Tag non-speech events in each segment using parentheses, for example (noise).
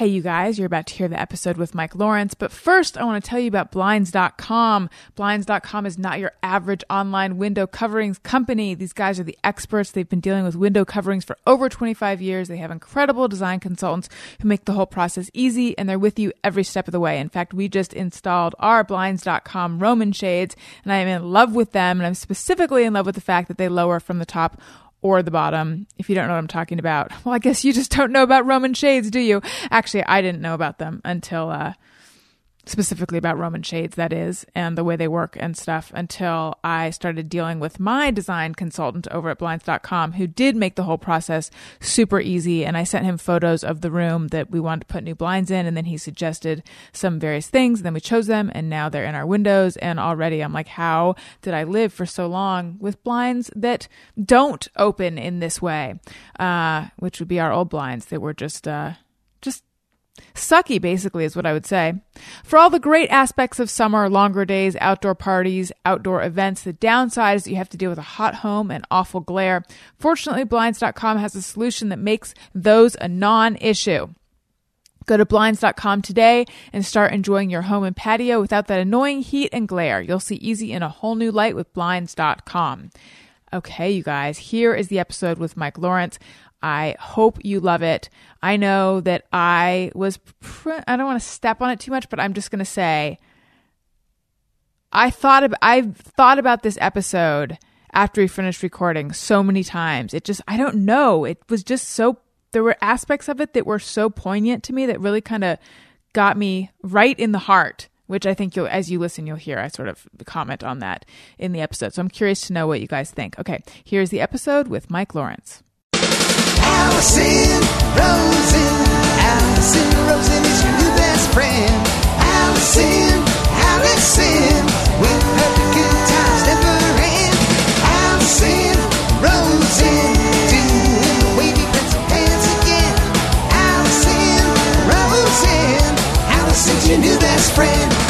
Hey, you guys, you're about to hear the episode with Mike Lawrence. But first, I want to tell you about Blinds.com. Blinds.com is not your average online window coverings company. These guys are the experts. They've been dealing with window coverings for over 25 years. They have incredible design consultants who make the whole process easy, and they're with you every step of the way. In fact, we just installed our Blinds.com Roman shades, and I am in love with them. And I'm specifically in love with the fact that they lower from the top or the bottom. If you don't know what I'm talking about, (laughs) well, I guess you just don't know about Roman shades, do you? Actually, I didn't know about them until uh, specifically about Roman shades, that is, and the way they work and stuff until I started dealing with my design consultant over at blinds.com who did make the whole process super easy. And I sent him photos of the room that we wanted to put new blinds in. And then he suggested some various things. And then we chose them and now they're in our windows. And already I'm like, how did I live for so long with blinds that don't open in this way? Uh, which would be our old blinds that were just, uh, Sucky, basically, is what I would say. For all the great aspects of summer, longer days, outdoor parties, outdoor events, the downside is that you have to deal with a hot home and awful glare. Fortunately, Blinds.com has a solution that makes those a non issue. Go to blinds.com today and start enjoying your home and patio without that annoying heat and glare. You'll see easy in a whole new light with blinds.com. Okay, you guys, here is the episode with Mike Lawrence. I hope you love it. I know that I was, pr- I don't want to step on it too much, but I'm just going to say, I thought of, I've thought about this episode after we finished recording so many times. It just, I don't know. It was just so, there were aspects of it that were so poignant to me that really kind of got me right in the heart which I think you'll, as you listen, you'll hear. I sort of comment on that in the episode. So I'm curious to know what you guys think. Okay, here's the episode with Mike Lawrence. Allison Rosen, Allison Rosen is your new best friend. Allison, Allison, with her good times never end. Allison Rosen, doing the wavy pencil dance again. Allison Rosen, Allison's your new best friend.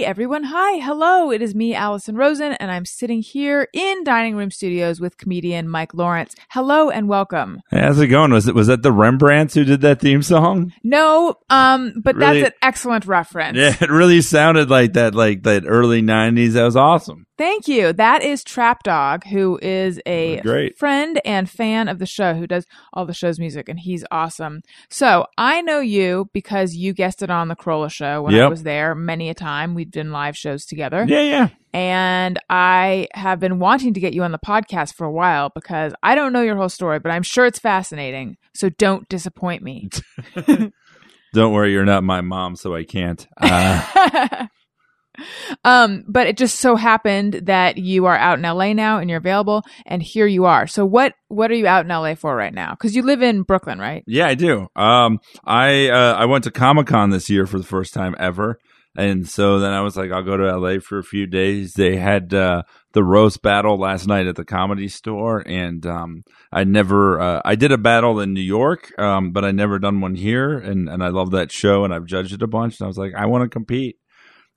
Hey everyone, hi, hello. It is me, Allison Rosen, and I'm sitting here in Dining Room Studios with comedian Mike Lawrence. Hello and welcome. Hey, how's it going? Was it was that the Rembrandts who did that theme song? No, um, but Really? that's an excellent reference. Yeah, it really sounded like that, like that early '90s. That was awesome. Thank you. That is Trap Dog, who is a Great. friend and fan of the show, who does all the show's music, and he's awesome. So I know you because you guested on the Carolla show when I was there many a time. We've done live shows together. Yeah, yeah. And I have been wanting to get you on the podcast for a while because I don't know your whole story, but I'm sure it's fascinating. So don't disappoint me. (laughs) Don't worry, you're not my mom, so I can't. Uh, (laughs) um, but it just so happened that you are out in LA now and you're available, and here you are. So what what are you out in LA for right now? Because you live in Brooklyn, right? yeah, I do. Um, I uh, I went to Comic Con this year for the first time ever, and so then I was like, I'll go to LA for a few days. They had uh, the roast battle last night at the Comedy Store, and um, I never uh, I did a battle in New York, um, but I never done one here, and and I love that show, and I've judged it a bunch, and I was like, I want to compete.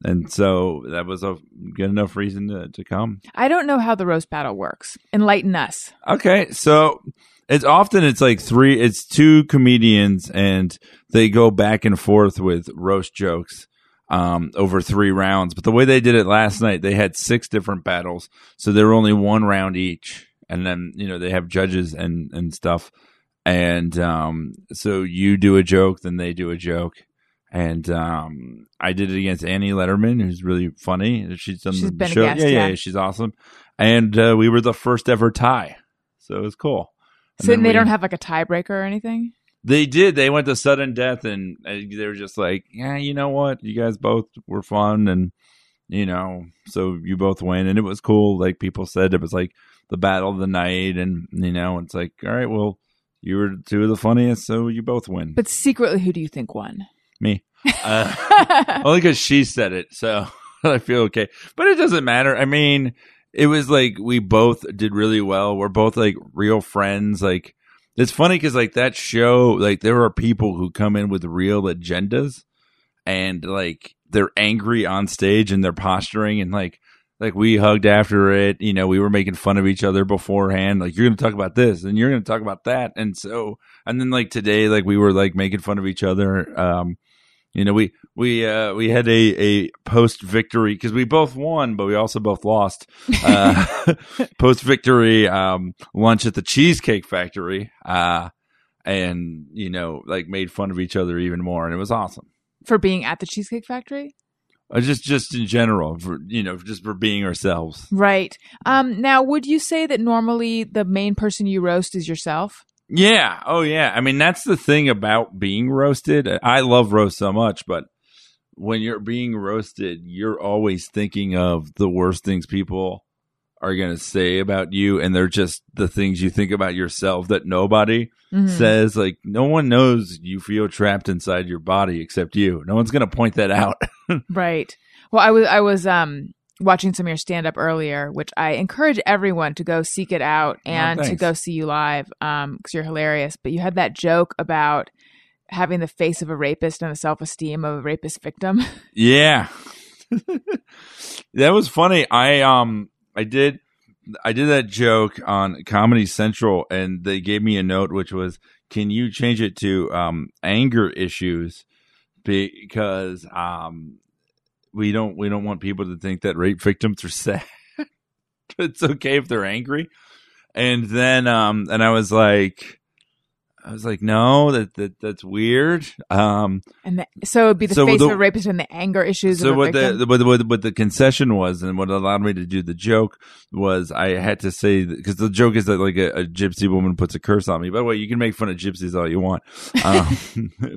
And so that was a good enough reason to, to come. I don't know how the roast battle works. Enlighten us. Okay, so it's often it's like three, it's two comedians, and they go back and forth with roast jokes um, over three rounds. But the way they did it last night, they had six different battles, so they were only one round each, and then you know they have judges and and stuff, and um, so you do a joke, then they do a joke. And um, I did it against Annie Lederman, who's really funny. She's done She's the show. yeah, yeah, yeah. she's awesome. And uh, we were the first ever tie, so it was cool. And So then they we- don't have like a tiebreaker or anything. They did. They went to sudden death, and uh, they were just like, "Yeah, you know what? You guys both were fun, and you know, so you both win." And it was cool. Like people said, it was like the battle of the night, and you know, it's like, all right, well, you were two of the funniest, so you both win. But secretly, who do you think won? Me, uh, (laughs) only because she said it, so (laughs) I feel okay. But it doesn't matter. I mean, it was like we both did really well. We're both like real friends. Like it's funny because like that show, like there are people who come in with real agendas, and like they're angry on stage and they're posturing and like like we hugged after it. You know, we were making fun of each other beforehand. Like you're going to talk about this and you're going to talk about that. And so, and then like today, like we were like making fun of each other. Um, you know, we we uh, we had a a post victory because we both won, but we also both lost. Uh, (laughs) (laughs) post victory um, lunch at the Cheesecake Factory, uh, and you know, like made fun of each other even more, and it was awesome. For being at the Cheesecake Factory? Uh, just just in general, for you know, just for being ourselves. Right. Um, now, would you say that normally the main person you roast is yourself? Yeah. Oh, yeah. I mean, that's the thing about being roasted. I love roast so much, but when you're being roasted, you're always thinking of the worst things people are going to say about you. And they're just the things you think about yourself that nobody Mhm. says. Like, no one knows you feel trapped inside your body except you. No one's going to point that out. (laughs) Right. Well, I was I was um watching some of your stand up earlier, which I encourage everyone to go seek it out and to go see you live um because you're hilarious. But you had that joke about having the face of a rapist and the self esteem of a rapist victim. (laughs) Yeah. that was funny. I um I did I did that joke on Comedy Central and they gave me a note which was can you change it to um anger issues because um we don't we don't want people to think that rape victims are (laughs) sad. it's okay if they're angry. And then um and I was like I was like no that, that that's weird. Um and the, so it'd be the So face the- of a rapist and the anger issues so what the, the what the what the concession was, and what allowed me to do the joke was I had to say because the joke is that like a, a gypsy woman puts a curse on me. By the way, you can make fun of gypsies all you want, um,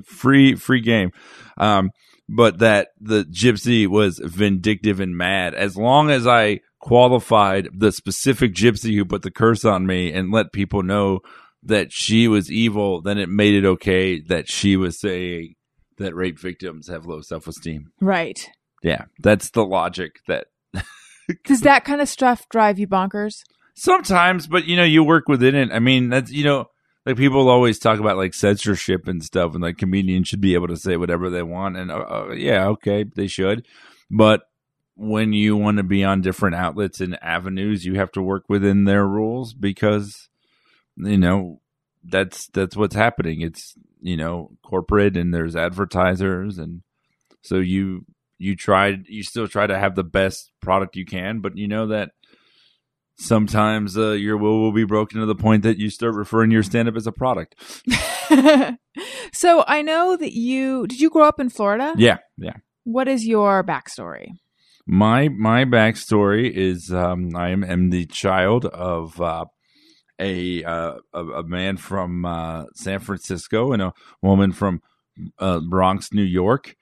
(laughs) free free game. Um, but that the gypsy was vindictive and mad. As long as I qualified the specific gypsy who put the curse on me and let people know that she was evil, then it made it okay that she was saying that rape victims have low self esteem. right. Yeah, that's the logic that (laughs) Does that kind of stuff drive you bonkers? sometimes, but you know, you work within it. I mean, that's you know, like people always talk about like censorship and stuff, and like comedians should be able to say whatever they want, and uh, uh, yeah, okay, they should, but when you want to be on different outlets and avenues, you have to work within their rules because you know that's that's what's happening. It's you know corporate and there's advertisers, and so you you try you still try to have the best product you can, but you know that sometimes uh, your will will be broken to the point that you start referring to your stand up as a product. (laughs) so I know that you did you grow up in Florida? Yeah, yeah. What is your backstory? My my backstory is um, I am, am the child of uh, a, uh, a a man from uh, San Francisco and a woman from uh, Bronx, New York,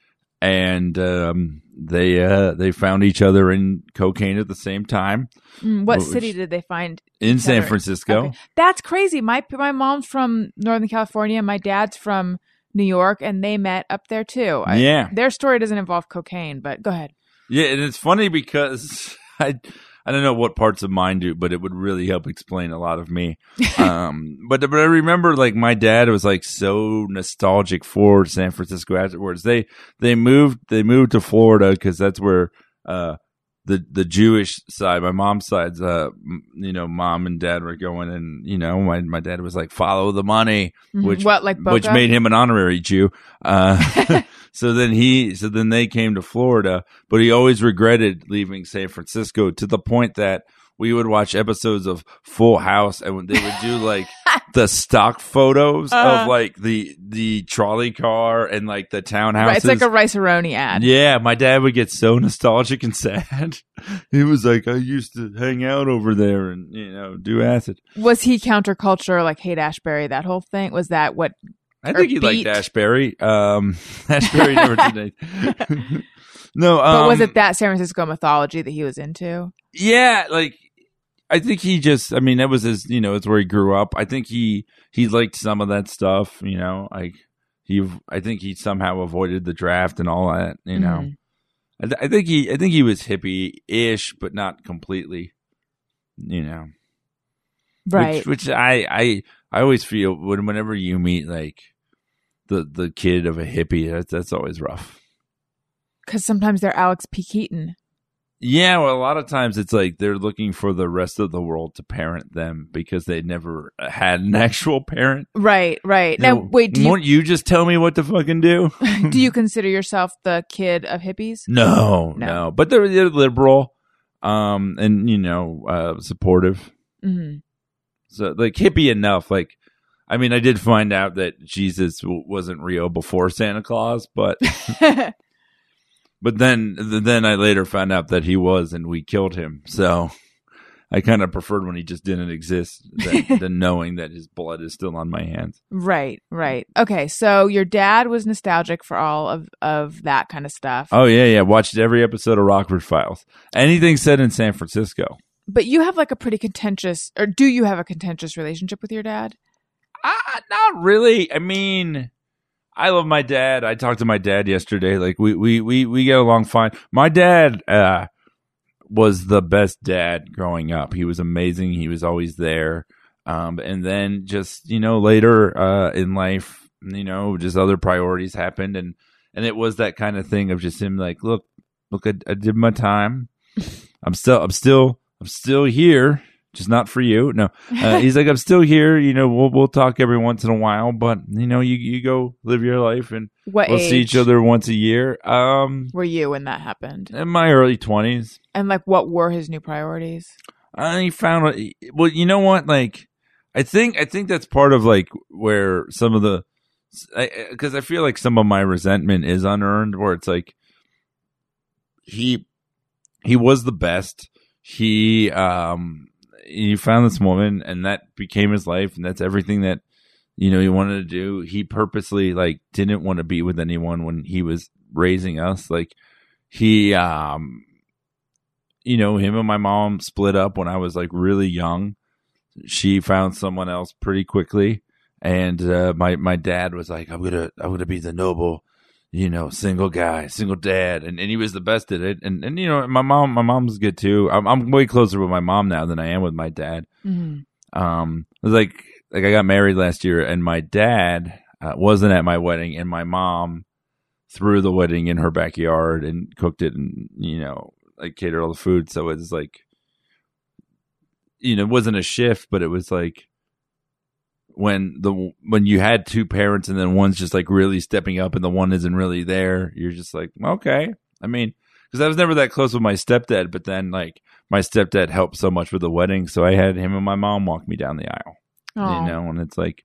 and um, they uh, they found each other in cocaine at the same time Mm, what was- city did they find? in San. Francisco. Okay. That's crazy. My my mom's from Northern California. My dad's from New York, and they met up there too. I- Yeah. their story doesn't involve cocaine, but go ahead. Yeah, and it's funny because (laughs) I I don't know what parts of mine do, but it would really help explain a lot of me. (laughs) um, but but I remember like my dad was like so nostalgic for San Francisco afterwards. They they moved they moved to Florida because that's where uh the the Jewish side, my mom's side's uh you know mom and dad were going, and you know my my dad was like follow the money Mhm. which what like Boca? which made him an honorary Jew. Uh, (laughs) (laughs) so then he, so then they came to Florida, but he always regretted leaving San Francisco to the point that we would watch episodes of Full House and they would do like (laughs) the stock photos Uh-huh. of like the the trolley car and like the townhouses. right, it's like a rice ad. Yeah, my dad would get so nostalgic and (laughs) sad. he was like, I used to hang out over there and you know do acid. Was he counterculture like Haight-Ashbury? That whole thing was that what? I think he liked. Ashbury. Um, (laughs) Ashbury never did anything. no, But um, was it that San Francisco mythology that he was into? Yeah, like I think he just. I mean, that was his. You know, it's where he grew up. I think he he liked some of that stuff. You know, like he. I think he somehow avoided the draft and all that. You know, Mhm. I, th- I think he. I think he was hippie ish, but not completely. You know, right? Which, which I I I always feel when whenever you meet like the the kid of a hippie, that's that's always rough. Because sometimes they're Alex P. Keaton. Yeah, well, a lot of times it's like they're looking for the rest of the world to parent them because they never had an (laughs) actual parent. Right, right. Now, You wait, do you won't you just tell me what to fucking do? (laughs) do you (laughs) consider yourself the kid of hippies? no, No. no, But they're, they're liberal, um, and you know, uh, supportive. hmm So like hippie enough. Like, I mean, I did find out that Jesus w- wasn't real before Santa Claus, but but then then I later found out that he was, and we killed him. So I kind of preferred when he just didn't exist than, (laughs) than knowing that his blood is still on my hands. right, right. Okay, so your dad was nostalgic for all of of that kind of stuff, Oh yeah, yeah. Watched every episode of Rockford Files. Anything said in San Francisco. but you have like a pretty contentious, or do you have a contentious relationship with your dad? Ah, not really. I mean, I love my dad. I talked to my dad yesterday. Like we we we we get along fine. My dad uh was the best dad growing up. He was amazing. He was always there. Um and then just, you know, later uh in life, you know, just other priorities happened and and it was that kind of thing of just him like, look, look I, I did my time. I'm still I'm still I'm still here, just not for you. No. Uh, (laughs) he's like, I'm still here. You know, we'll we'll talk every once in a while, but you know, you you go live your life, and What we'll age see each other once a year. Um, were you when that happened? in my early twenties, And like, what were his new priorities? I found a- well, you know what? Like, I think I think that's part of like where some of the because I, feel like some of my resentment is unearned, where it's like he he was the best. He um he found this woman, and that became his life, and that's everything that you know he wanted to do. He purposely like didn't want to be with anyone when he was raising us. Like he um you know him and my mom split up when I was like really young. She found someone else pretty quickly, and uh, my my dad was like, "I'm gonna I'm gonna be the noble." You know, single guy, single dad, and, and he was the best at it. And and you know, my mom, my mom's good too. I'm I'm way closer with my mom now than I am with my dad. hmm Um, it was like like I got married last year, and my dad uh, wasn't at my wedding, and my mom threw the wedding in her backyard and cooked it, and you know, like catered all the food. So it was like, you know, it wasn't a shift, but it was like when the when you had two parents and then one's just like really stepping up and the one isn't really there you're just like okay. I mean because i was never that close with my stepdad but then like my stepdad helped so much with the wedding so i had him and my mom walk me down the aisle. Oh. you know and it's like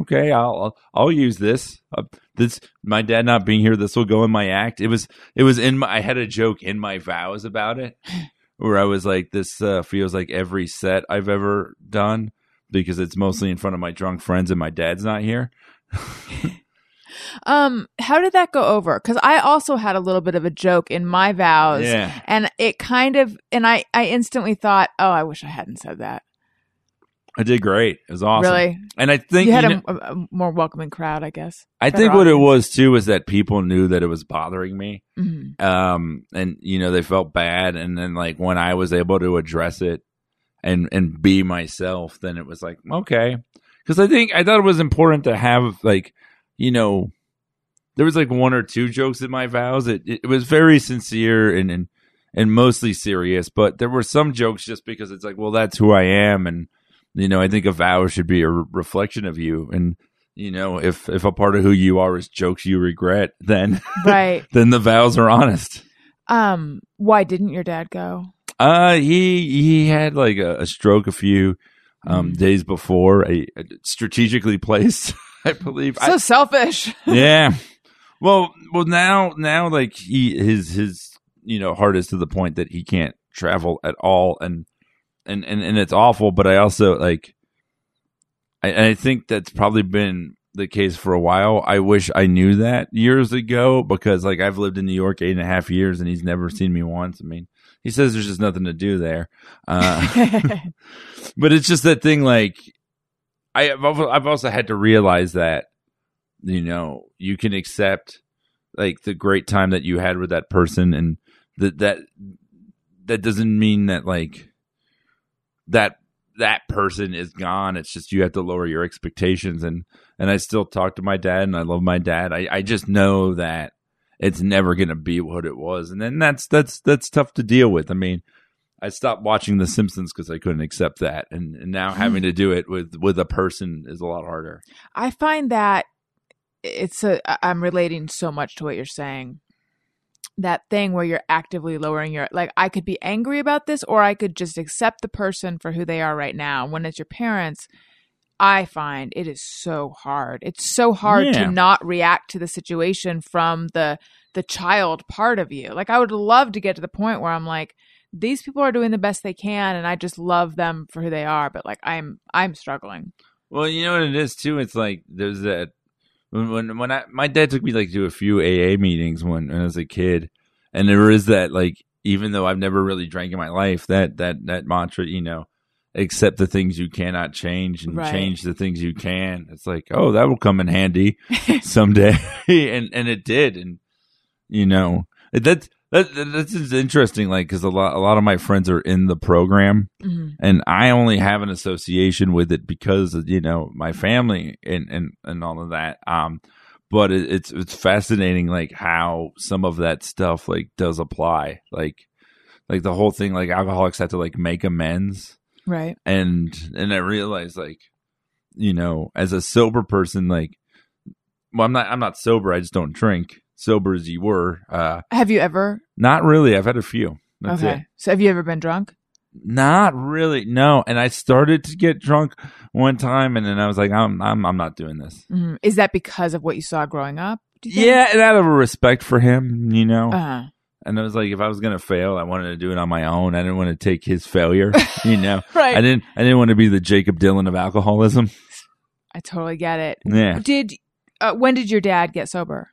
okay i'll i'll, I'll use this. Uh, this my dad not being here this will go in my act. It was it was in my i had a joke in my vows about it where i was like this uh, feels like every set i've ever done because it's mostly in front of my drunk friends and my dad's not here (laughs) Um, how did that go over? Because I also had a little bit of a joke in my vows, yeah and it kind of, and I, I instantly thought, oh, I wish I hadn't said that. i did great it was awesome Really, and i think you had you a, know- a, a more welcoming crowd, I guess. i think what it was too was that people knew that it was bothering me Mhm. um and you know they felt bad and then like when i was able to address it and and be myself then it was like okay because i think i thought it was important to have like you know there was like one or two jokes in my vows it, it was very sincere and and and mostly serious but there were some jokes just because it's like well that's who i am and you know i think a vow should be a re- reflection of you and you know if if a part of who you are is jokes you regret then (laughs) Right. then the vows are honest Um, why didn't your dad go? Uh, he he had like a, a stroke a few um, Mhm. days before, a, a strategically placed, (laughs) I believe. So I- selfish. (laughs) yeah. Well, well now now like he his his you know heart is to the point that he can't travel at all, and and and, and it's awful. But I also like, I I think that's probably been the case for a while. I wish I knew that years ago because like I've lived in New York eight and a half years, and he's never seen me once. I mean, he says there's just nothing to do there. Uh, (laughs) (laughs) but it's just that thing like I, I've I've also had to realize that you know you can accept like the great time that you had with that person and that that that doesn't mean that like that that person is gone. It's just you have to lower your expectations. And and I still talk to my dad and I love my dad. I I just know that it's never going to be what it was. And then that's that's that's tough to deal with. I mean, I stopped watching The Simpsons because I couldn't accept that, and, and now having to hmm. do it with with a person is a lot harder. I find that it's a I'm relating so much to what you're saying. That thing where you're actively lowering your like I could be angry about this or I could just accept the person for who they are right now. When it's your parents, I find it is so hard. It's so hard Yeah. to not react to the situation from the the child part of you. Like I would love to get to the point where I'm like these people are doing the best they can and I just love them for who they are, but like I'm I'm struggling. Well, you know what it is too. It's like there's that when when when I my dad took me like to a few AA meetings when, when I was a kid, and there is that like even though I've never really drank in my life, that that that mantra, you know, accept the things you cannot change and Right. change the things you can. It's like oh that will come in handy (laughs) someday, (laughs) and and it did, and you know that's. That, that, that's just interesting, like because a lot, a lot of my friends are in the program, Mhm. and I only have an association with it because of, you know my family and and and all of that. Um, but it, it's it's fascinating, like how some of that stuff like does apply, like like the whole thing, like alcoholics have to like make amends, Right. and and I realized like you know as a sober person, like well I'm not I'm not sober, I just don't drink. Sober as you were, uh, Have you ever not really. I've had a few. That's okay. it. So have you ever been drunk? Not really. No. And I started to get drunk one time, and then I was like, I'm, I'm, I'm not doing this. Mhm. Is that because of what you saw growing up? do you think? Yeah, and out of a respect for him, you know. Uh-huh. And I was like, if I was gonna fail, I wanted to do it on my own. I didn't want to take his failure, (laughs) you know. (laughs) Right. I didn't. I didn't want to be the Jakob Dylan of alcoholism. I totally get it. Yeah. Did uh, when did your dad get sober?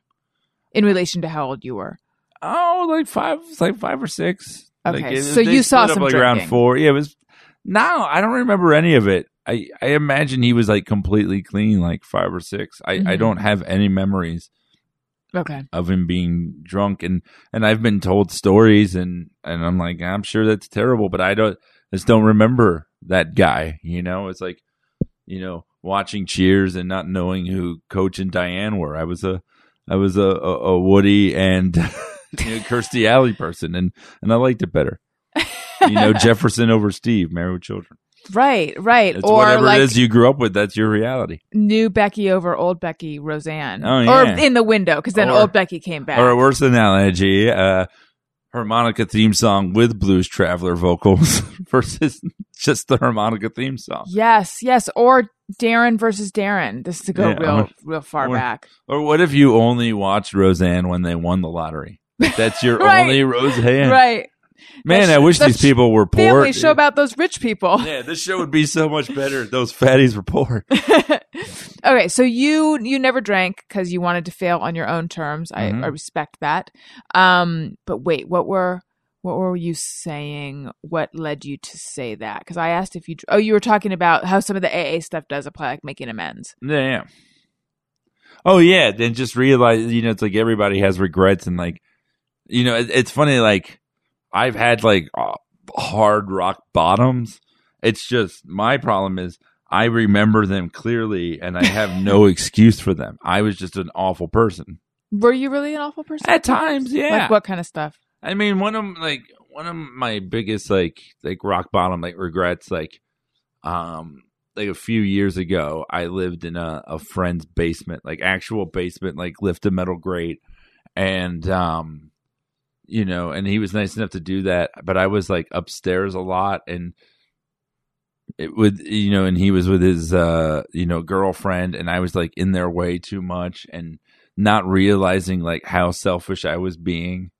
In relation to how old you were. Oh, like five, like five or six. Okay, Like, so you saw up, some like drinking. around four. Yeah, it was. No, I don't remember any of it. I I imagine he was like completely clean, like five or six. I I Mhm. don't have any memories Okay. of him being drunk, and and I've been told stories, and and I'm like, I'm sure that's terrible, but I don't I just don't remember that guy. You know, it's like, you know, watching Cheers and not knowing who Coach and Diane were. I was a I was a a, a Woody and (laughs) you know, Kirstie Alley person, and and I liked it better. You know, (laughs) Jefferson over Steve, Married with Children. Right, right. It's or whatever like it is you grew up with. That's your reality. new Becky over old Becky Roseanne. Oh, Or in the window because then Or- old Becky came back. Or a worse analogy, uh, harmonica theme song with Blues Traveler vocals (laughs) versus just the harmonica theme song. yes, yes. Or Darrin versus Darrin. This is to go Yeah, real, or- real far or- back. Or what if you only watched Roseanne when they won the lottery? That's your (laughs) Right. only Roseanne. Right. Man, That I wish these people were poor. Family show about those rich people. yeah, this show would (laughs) be so much better. if Those fatties were poor. (laughs) okay, so you you never drank because you wanted to fail on your own terms. I, Mhm. I respect that. Um, but wait, what were what were you saying? What led you to say that? Because I asked if you. Oh, you were talking about how some of the AA stuff does apply, like making amends. Yeah, yeah. Oh yeah, then just realize you know it's like everybody has regrets and like you know it, it's funny like I've had like uh, hard rock bottoms. It's just my problem is I remember them clearly and I have no (laughs) excuse for them. I was just an awful person Were you really an awful person? at times. Yeah, Like what kind of stuff? I mean, one of like one of my biggest like like rock bottom like regrets like um like a few years ago I lived in a, a friend's basement like actual basement like lift a metal grate and um you know and he was nice enough to do that but I was like upstairs a lot and it would you know and he was with his uh you know girlfriend and I was like in their way too much and not realizing like how selfish I was being.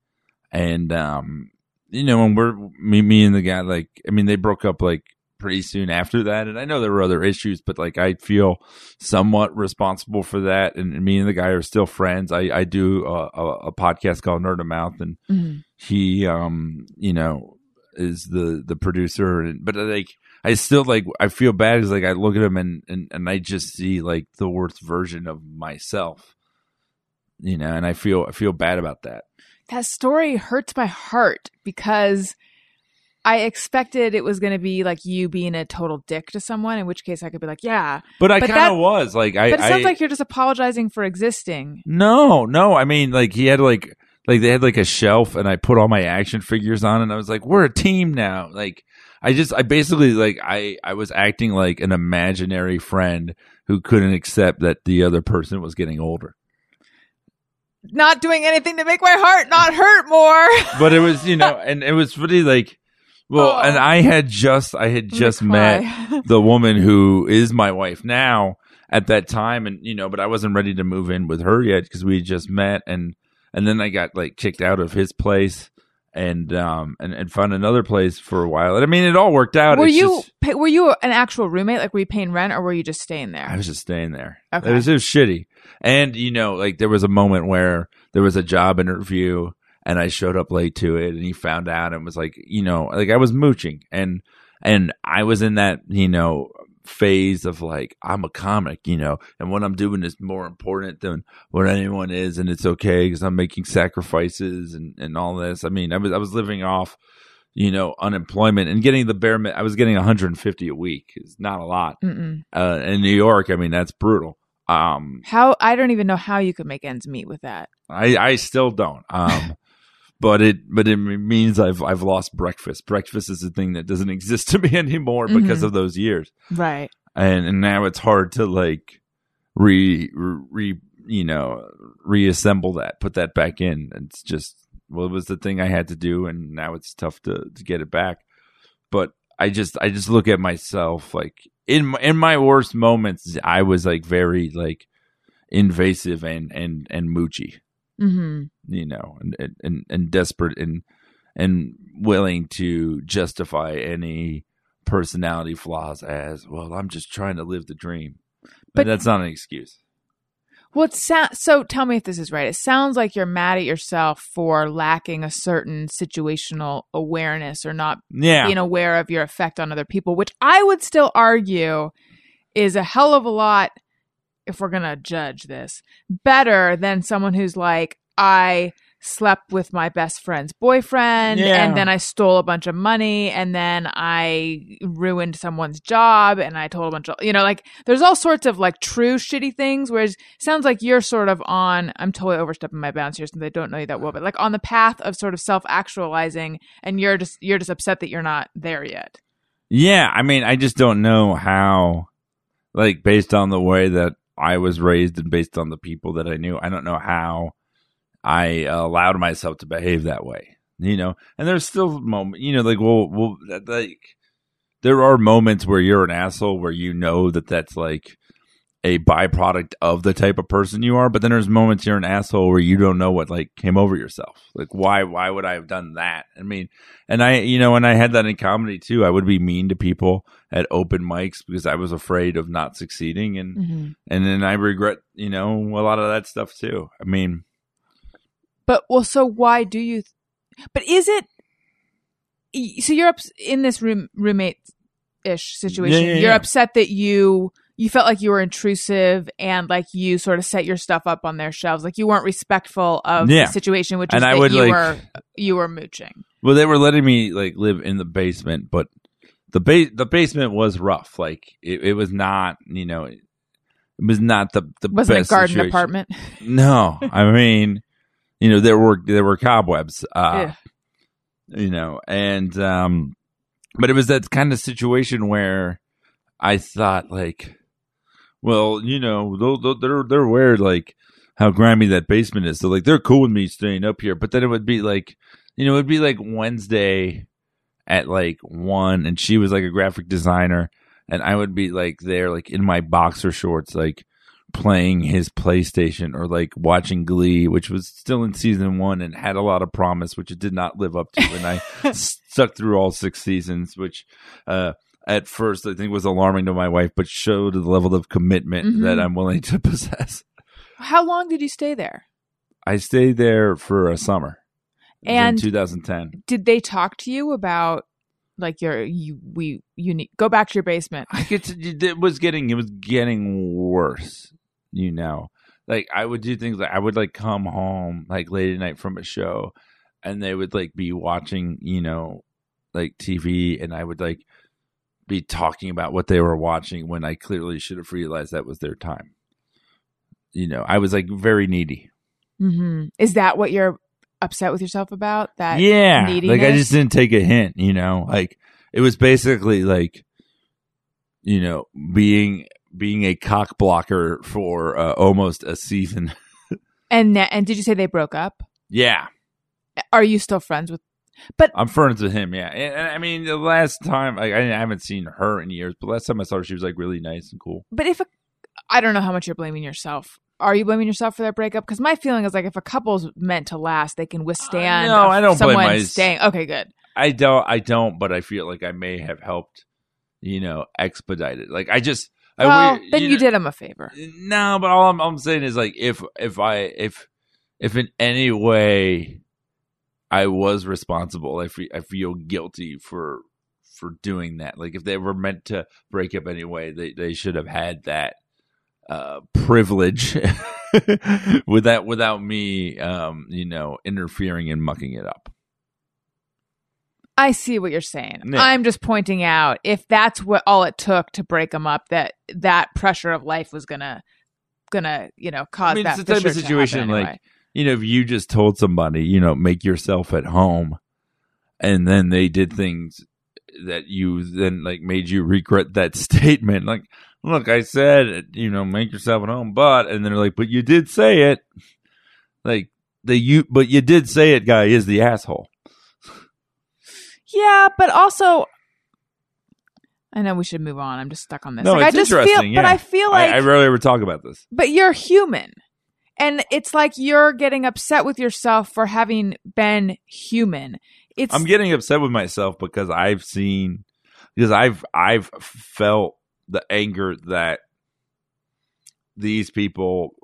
And um you know when we're me me and the guy like i mean they broke up like pretty soon after that. And i know there were other issues but like i feel somewhat responsible for that. And me and the guy are still friends. I i do a, a, a podcast called nerd of mouth and Mhm. he um you know is the the producer. And but like i still like i feel bad because like i look at him and, and and i just see like the worst version of myself you know and i feel i feel bad about that. That story hurts my heart because I expected it was going to be like you being a total dick to someone, in which case I could be like, yeah. But I kind of was like I. But it sounds I- like you're just apologizing for existing. No, no. I mean, like he had like like they had like a shelf, and I put all my action figures on, and I was like, we're a team now. Like I just I basically like I I was acting like an imaginary friend who couldn't accept that the other person was getting older. Not doing anything to make my heart not hurt more. But it was you (laughs) know, and it was really like. Well, Oh. and I had just I had just met (laughs) the woman who is my wife now at that time and you know but i wasn't ready to move in with her yet because we had just met and and then i got like kicked out of his place and um and, and found another place for a while and i mean it all worked out were It's you just- pay, were you an actual roommate? Like were you paying rent or were you just staying there? i was just staying there Okay. it was it was shitty and you know like there was a moment where there was a job interview and i showed up late to it and he found out and was like you know like i was mooching and and i was in that you know phase of like i'm a comic you know and what i'm doing is more important than what anyone is and it's okay because i'm making sacrifices and and all this i mean i was i was living off you know unemployment and getting the bare i was getting 150 a week it's not a lot uh in new york i mean that's brutal um How I don't even know how you could make ends meet with that. I I still don't. Um, but it but it means I've I've lost breakfast. Breakfast is a thing that doesn't (laughs) exist to me anymore because Mhm. of those years, Right. and and now it's hard to like re re you know reassemble that, put that back in. It's just well, it was the thing I had to do, and now it's tough to to get it back. But I just I just look at myself like in my, in my worst moments, I was like very like invasive and and and moochy Mm-hmm. you know, and and and desperate and and willing to justify any personality flaws as well. I'm just trying to live the dream, but But- that's not an excuse. Well, it sa- so tell me if this is right. It sounds like you're mad at yourself for lacking a certain situational awareness or not Yeah, being aware of your effect on other people, which I would still argue is a hell of a lot, if we're going to judge this, better than someone who's like, I slept with my best friend's boyfriend Yeah. and then I stole a bunch of money and then I ruined someone's job and I told a bunch of, you know, like there's all sorts of like true shitty things. Whereas it sounds like you're sort of on, I'm totally overstepping my bounds here since I don't know you that well, but like on the path of sort of self actualizing and you're just, you're just upset that you're not there yet. yeah. I mean, I just don't know how, like, based on the way that I was raised and based on the people that I knew, I don't know how I allowed myself to behave that way. You know, and there's still moment, you know, like, well, well, like, there are moments where you're an asshole where you know that that's like a byproduct of the type of person you are, but then there's moments you're an asshole where you don't know what like came over yourself. Like, why, why would I have done that? I mean, and I, you know, and I had that in comedy too. I would be mean to people at open mics because I was afraid of not succeeding, and Mm-hmm. and then I regret, you know, a lot of that stuff too. I mean, But well, so why do you? But is it? So you're up in this room roommate ish situation. Yeah, yeah, You're upset that you you felt like you were intrusive and like you sort of set your stuff up on their shelves, like you weren't respectful of Yeah. the situation, which And is I that would, you like- were you were mooching. well, they were letting me like live in the basement, but the ba- the basement was rough. Like it, it was not, you know, it was not the the Wasn't best a garden situation. apartment. (laughs) No, I mean, you know, there were there were cobwebs, uh, Ugh. you know, and um, but it was that kind of situation where I thought like, well, you know, they'll, they're they're aware like how grimy that basement is, so like they're cool with me staying up here. But then it would be like, you know, it'd be like Wednesday at like one, and she was like a graphic designer, and I would be like there, like in my boxer shorts, like playing his PlayStation or like watching Glee, which was still in season one and had a lot of promise, which it did not live up to. And I (laughs) stuck through all six seasons, which uh, at first I think was alarming to my wife, but showed the level of commitment Mhm. that I'm willing to (laughs) possess. How long did you stay there? I stayed there for a summer. And- 2010. Did they talk to you about like your you we you need go back to your basement? I could, it was getting it was getting worse. You know, like I would do things like I would like come home like late at night from a show, and they would like be watching you know like TV and I would like be talking about what they were watching when I clearly should have realized that was their time. You know, I was like very needy. Mm-hmm. Is that what you're upset with yourself about? That yeah, like I just didn't take a hint. You know, like it was basically like, you know, being being a cock blocker for uh, almost a season. (laughs) And and did you say they broke up? yeah, Are you still friends with? I'm friends with him. Yeah, and, and I mean, the last time like, I haven't seen her in years, but last time I saw her, she was like really nice and cool. But if a, I don't know how much you're blaming yourself. Are you blaming yourself for that breakup? Because my feeling is like if a couple's meant to last, they can uh, withstand. no, I don't blame my- staying. Okay, good. I don't, I don't, but I feel like I may have helped, you know, expedite it. Like I just, I well, we- then you, know- did him a favor. No, but all I'm, I'm saying is like if if I if if in any way I was responsible, I feel I feel guilty for for doing that. Like if they were meant to break up anyway, they they should have had that uh privilege (laughs) with that without me um you know interfering and mucking it up. I see what you're saying. Yeah. I'm just pointing out if that's what all it took to break them up, that that pressure of life was gonna gonna you know cause I mean, that it's the type of situation happen like anyway. You know, if you just told somebody, you know, make yourself at home, and then they did things that you then like made you regret that (laughs) statement. Like, look, I said, you know, make yourself at home, but, and they're like, but you did say it. Like, the you, but you did say it guy is the asshole. Yeah, but also, I know we should move on. I'm just stuck on this. No, like, it's I just feel, interesting, but. I feel like, I, I rarely ever talk about this. but you're human, and it's like you're getting upset with yourself for having been human. It's I'm getting upset with myself because I've seen because I've I've felt the anger that these people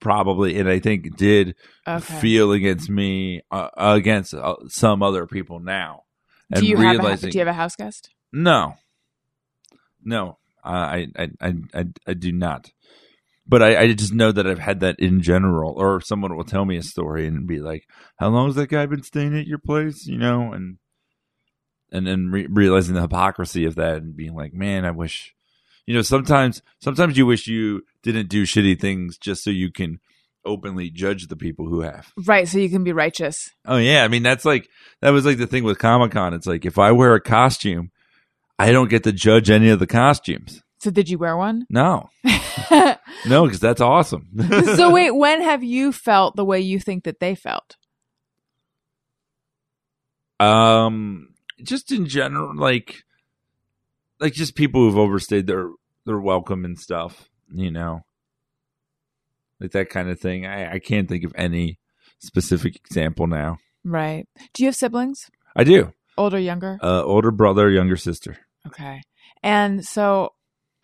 probably and I think did okay. feel against me uh, against uh, some other people now. And do you have a, do you have a house guest? no, no, I I I I, I do not. But I, I just know that I've had that in general, or someone will tell me a story and be like, "How long has that guy been staying at your place?" You know, and and then re- realizing the hypocrisy of that and being like, "Man, I wish." You know, sometimes sometimes you wish you didn't do shitty things just so you can openly judge the people who have. Right, so you can be righteous. Oh yeah, I mean that's like that was like the thing with Comic Con. It's like if I wear a costume, I don't get to judge any of the costumes. So did you wear one? No, (laughs) no, because that's awesome. (laughs) so wait, (laughs) when have you felt the way you think that they felt? um, just in general, like, like just people who've overstayed their their welcome and stuff. You know, like that kind of thing. I I can't think of any specific example now. Right. Do you have siblings? I do. Older, younger? Uh, older brother, younger sister. Okay. And so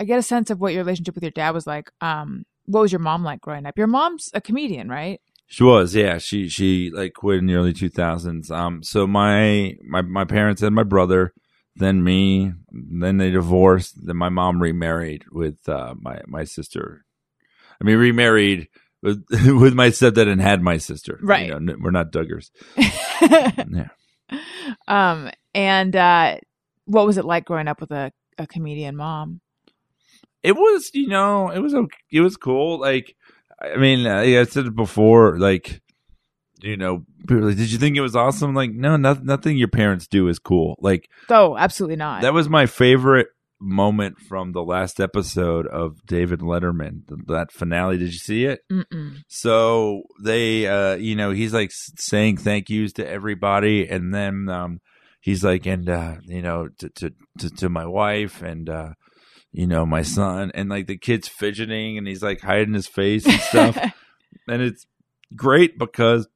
I get a sense of what your relationship with your dad was like. Um, what was your mom like growing up? Your mom's a comedian, right? She was, yeah. She she like quit in the early two thousands. Um, so my my my parents and my brother, then me, then they divorced. Then my mom remarried with uh, my my sister. I mean, remarried with (laughs) with my stepdad and had my sister. You Right. know, we're not Duggars. (laughs) Yeah. um, and uh, what was it like growing up with a, a comedian mom? It was, you know, it was. It was cool. Like, I mean, uh, yeah, I said it before. Like, you know, people like, did you think it was awesome? Like, no, nothing. Nothing your parents do is cool. Like. Oh, absolutely not. That was my favorite moment from the last episode of David Letterman, that finale. Did you see it? Mm-mm. So they, uh, you know, he's like saying thank yous to everybody, and then um, he's like, and uh, you know, to, to to to my wife and uh, you know my son, and like the kid's fidgeting, and he's like hiding his face and stuff, (laughs) and it's great because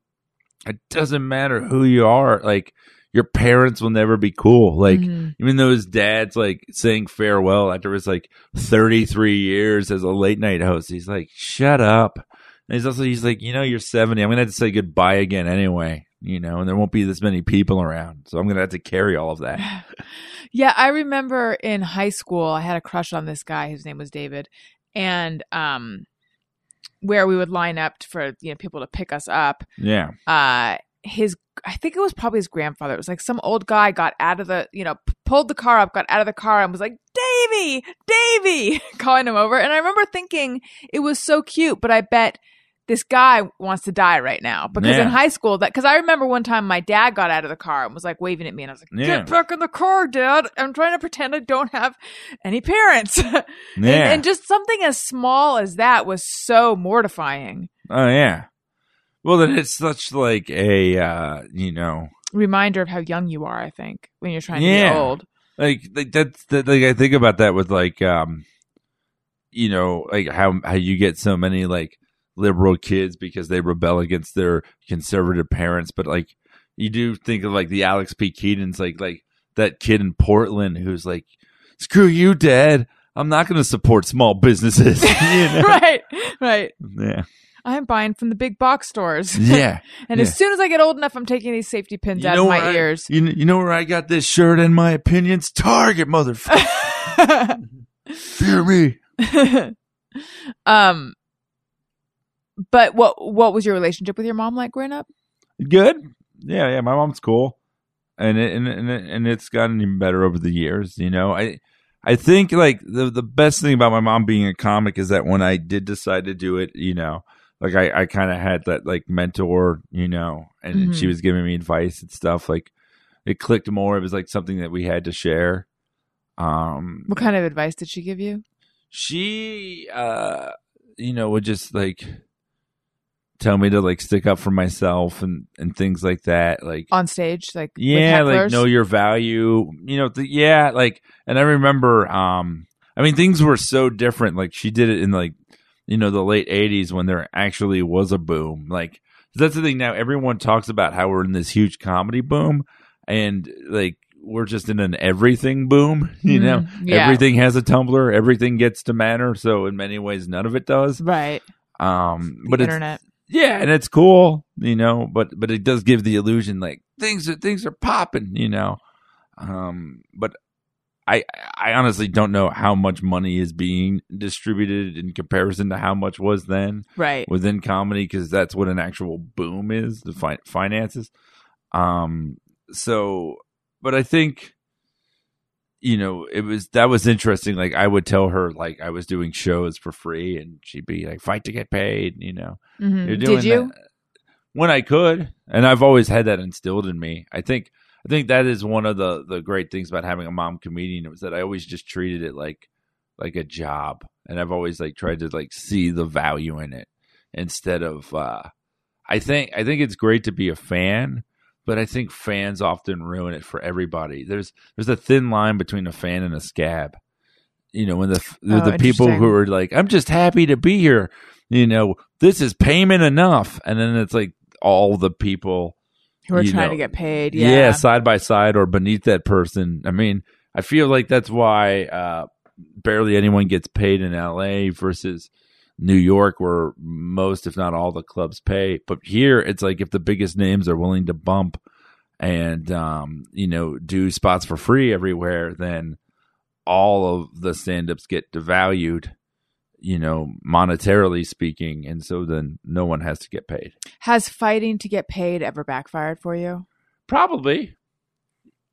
it doesn't matter who you are, like your parents will never be cool, like Mhm. even though his dad's like saying farewell after his like 33 years as a late night host he's like shut up. And he's also he's like you know you're 70 i'm gonna have to say goodbye again anyway you know and there won't be this many people around so i'm gonna have to carry all of that (laughs) Yeah, I remember in high school I had a crush on this guy. His name was David, and um, where we would line up for you know people to pick us up. yeah Uh, his I think it was probably his grandfather. It was like some old guy got out of the, you know, p- pulled the car up, got out of the car and was like, "Davy, Davy," (laughs) calling him over. And I remember thinking it was so cute, but I bet this guy wants to die right now because Yeah. in high school that because I remember one time my dad got out of the car and was like waving at me and I was like, Yeah. "Get back in the car, dad." I'm trying to pretend I don't have any parents. (laughs) Yeah. and, and just something as small as that was so mortifying. oh yeah. Well, then it's such like a uh, you know Reminder of how young you are, I think, when you're trying to be old. like like that's that like I think about that with like um you know like how how you get so many like liberal kids because they rebel against their conservative parents, but like you do think of like the Alex P. Keaton's like like that kid in Portland who's like, screw you, dad. I'm not going to support small businesses. (laughs) you know? (laughs) right, right. Yeah. I'm buying from the big box stores. (laughs) Yeah. and yeah. as soon as I get old enough, I'm taking these safety pins You out of my I- ears. You, you know where I got this shirt and my opinions? Target, motherfucker. Fear me. um, but what what was your relationship with your mom like growing up? Good. Yeah, yeah. My mom's cool, and it, and and, and it's gotten even better over the years. You know, I I think like the the best thing about my mom being a comic is that when I did decide to do it, you know, like I I kind of had that like mentor, you know, and she Mhm. was giving me advice and stuff. Like it clicked more. It was like something that we had to share. Um, What kind of advice did she give you? she uh you know would just like tell me to like stick up for myself and and things like that like On stage, like yeah like know your value you know the, yeah like and i remember um i mean things were so different like she did it in like you know the late 80s when there actually was a boom like that's the thing now everyone talks about how we're in this huge comedy boom and like we're just in an everything boom (laughs) you know Mhm. Yeah. everything has a Tumblr. Everything gets to matter. So in many ways, none of it does. right. Um, The but it's, internet. Yeah, and it's cool, you know. But but it does give the illusion like things are things are popping, you know. Um, but I I honestly don't know how much money is being distributed in comparison to how much was then Right. within comedy because that's what an actual boom is the fi- finances um so but i think you know it was that was interesting like i would tell her like i was doing shows for free and she'd be like fight to get paid you know Mhm. you're doing Did you? that when i could and i've always had that instilled in me i think i think that is one of the the great things about having a mom comedian was that i always just treated it like like a job and i've always like tried to like see the value in it instead of uh i think i think it's great to be a fan but i think fans often ruin it for everybody there's there's a thin line between a fan and a scab you know when the the, Oh, the people who are like i'm just happy to be here you know this is payment enough and then it's like all the people Who are trying know, to get paid? yeah. Yeah. side by side or beneath that person. I mean, I feel like that's why uh, barely anyone gets paid in LA versus New York, where most, if not all, the clubs pay. But here, it's like if the biggest names are willing to bump and um, you know do spots for free everywhere, then all of the stand-ups get devalued. You know, monetarily speaking, and so then no one has to get paid. Has fighting to get paid ever backfired for you? Probably.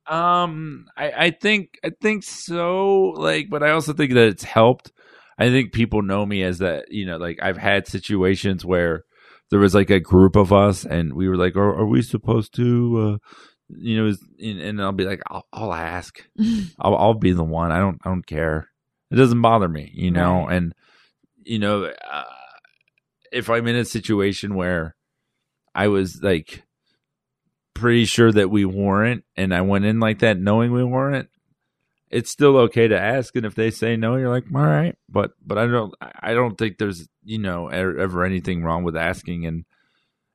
Um, I, I think I think so. Like, but I also think that it's helped. I think people know me as that. You know, like I've had situations where there was like a group of us, and we were like, "Are, are we supposed to?" Uh, you know, is- and, and I'll be like, "I'll, I'll ask. (laughs) I'll, I'll be the one. I don't I don't care. It doesn't bother me. You know, Right. and you know, uh, if I'm in a situation where I was like pretty sure that we weren't, and I went in like that knowing we weren't, it's still okay to ask. And if they say no, you're like, all right. But but I don't I don't think there's you know ever, ever anything wrong with asking. And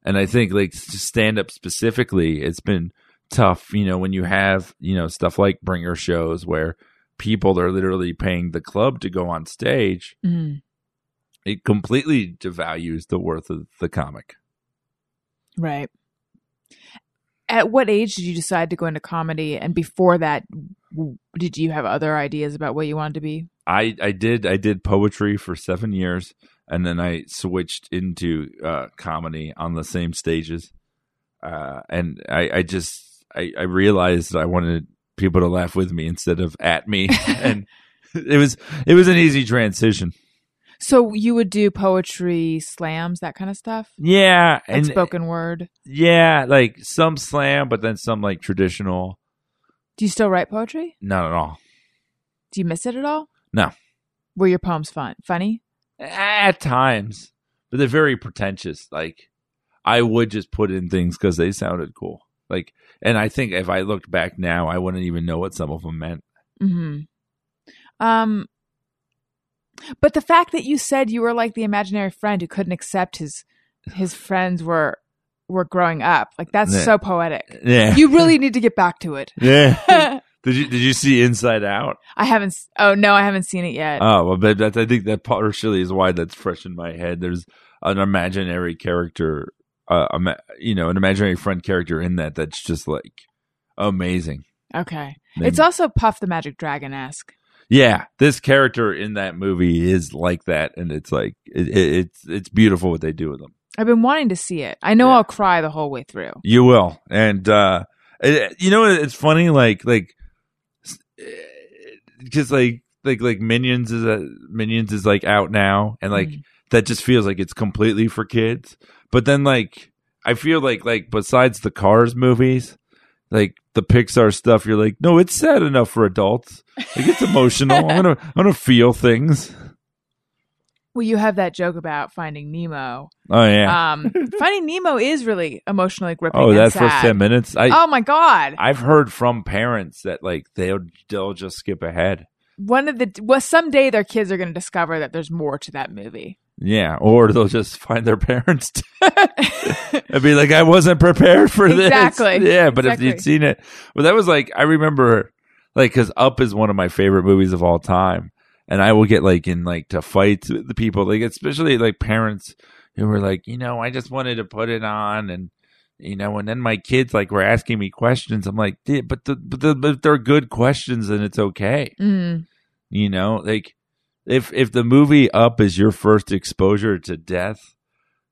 and I think like stand up specifically, it's been tough. You know when you have you know stuff like bringer shows where people are literally paying the club to go on stage. Mhm. It completely devalues the worth of the comic. Right. At what age did you decide to go into comedy? And before that, did you have other ideas about what you wanted to be? I I did I did poetry for seven years, and then I switched into uh, comedy on the same stages. uh, and I, I just I, I realized I wanted people to laugh with me instead of at me, (laughs) and it was it was an easy transition. So you would do poetry slams, that kind of stuff, Yeah, and and spoken word. yeah, like some slam, but then some like traditional. Do you still write poetry? Not at all. Do you miss it at all? No. Were your poems fun, funny? At times, but they're very pretentious. Like I would just put in things because they sounded cool. Like, and I think if I looked back now, I wouldn't even know what some of them meant. hmm Um, but the fact that you said you were like the imaginary friend who couldn't accept his his friends were were growing up, like that's Yeah. so poetic. Yeah, You really (laughs) need to get back to it. yeah. (laughs) did you did you see Inside Out? I haven't. Oh no, I haven't seen it yet. Oh, well, but that, I think that partially is why that's fresh in my head. There's an imaginary character, uh, ima- you know, an imaginary friend character in that that's just like amazing. okay, Then- it's also Puff the Magic Dragon esque. Yeah, this character in that movie is like that, and it's like it, it, it's it's beautiful what they do with them. I've been wanting to see it. I know Yeah. I'll cry the whole way through. You will, and uh, it, you know, it's funny, like like because like like like Minions is a, Minions is like out now, and like Mhm. that just feels like it's completely for kids. But then like I feel like like besides the Cars movies, like the Pixar stuff, you're like, no, it's sad enough for adults. Like it's emotional. I'm gonna I'm gonna feel things. Well, you have that joke about Finding Nemo. Oh yeah. Um, (laughs) Finding Nemo is really emotionally gripping. oh, that first ten minutes. I oh my god! I've heard from parents that like they'll they'll just skip ahead. One of the well, someday their kids are going to discover that there's more to that movie. Yeah, or they'll just find their parents (laughs) and be like, "I wasn't prepared for this." Exactly. Yeah, but if you'd seen it, well, that was like I remember, like, because Up is one of my favorite movies of all time, and I will get like in like to fight with the people, like especially like parents who were like, you know, I just wanted to put it on, and you know, and then my kids like were asking me questions. I'm like, "Yeah, but the, but, the, but they're good questions, and it's okay. Mm. You know, like if if the movie Up is your first exposure to death,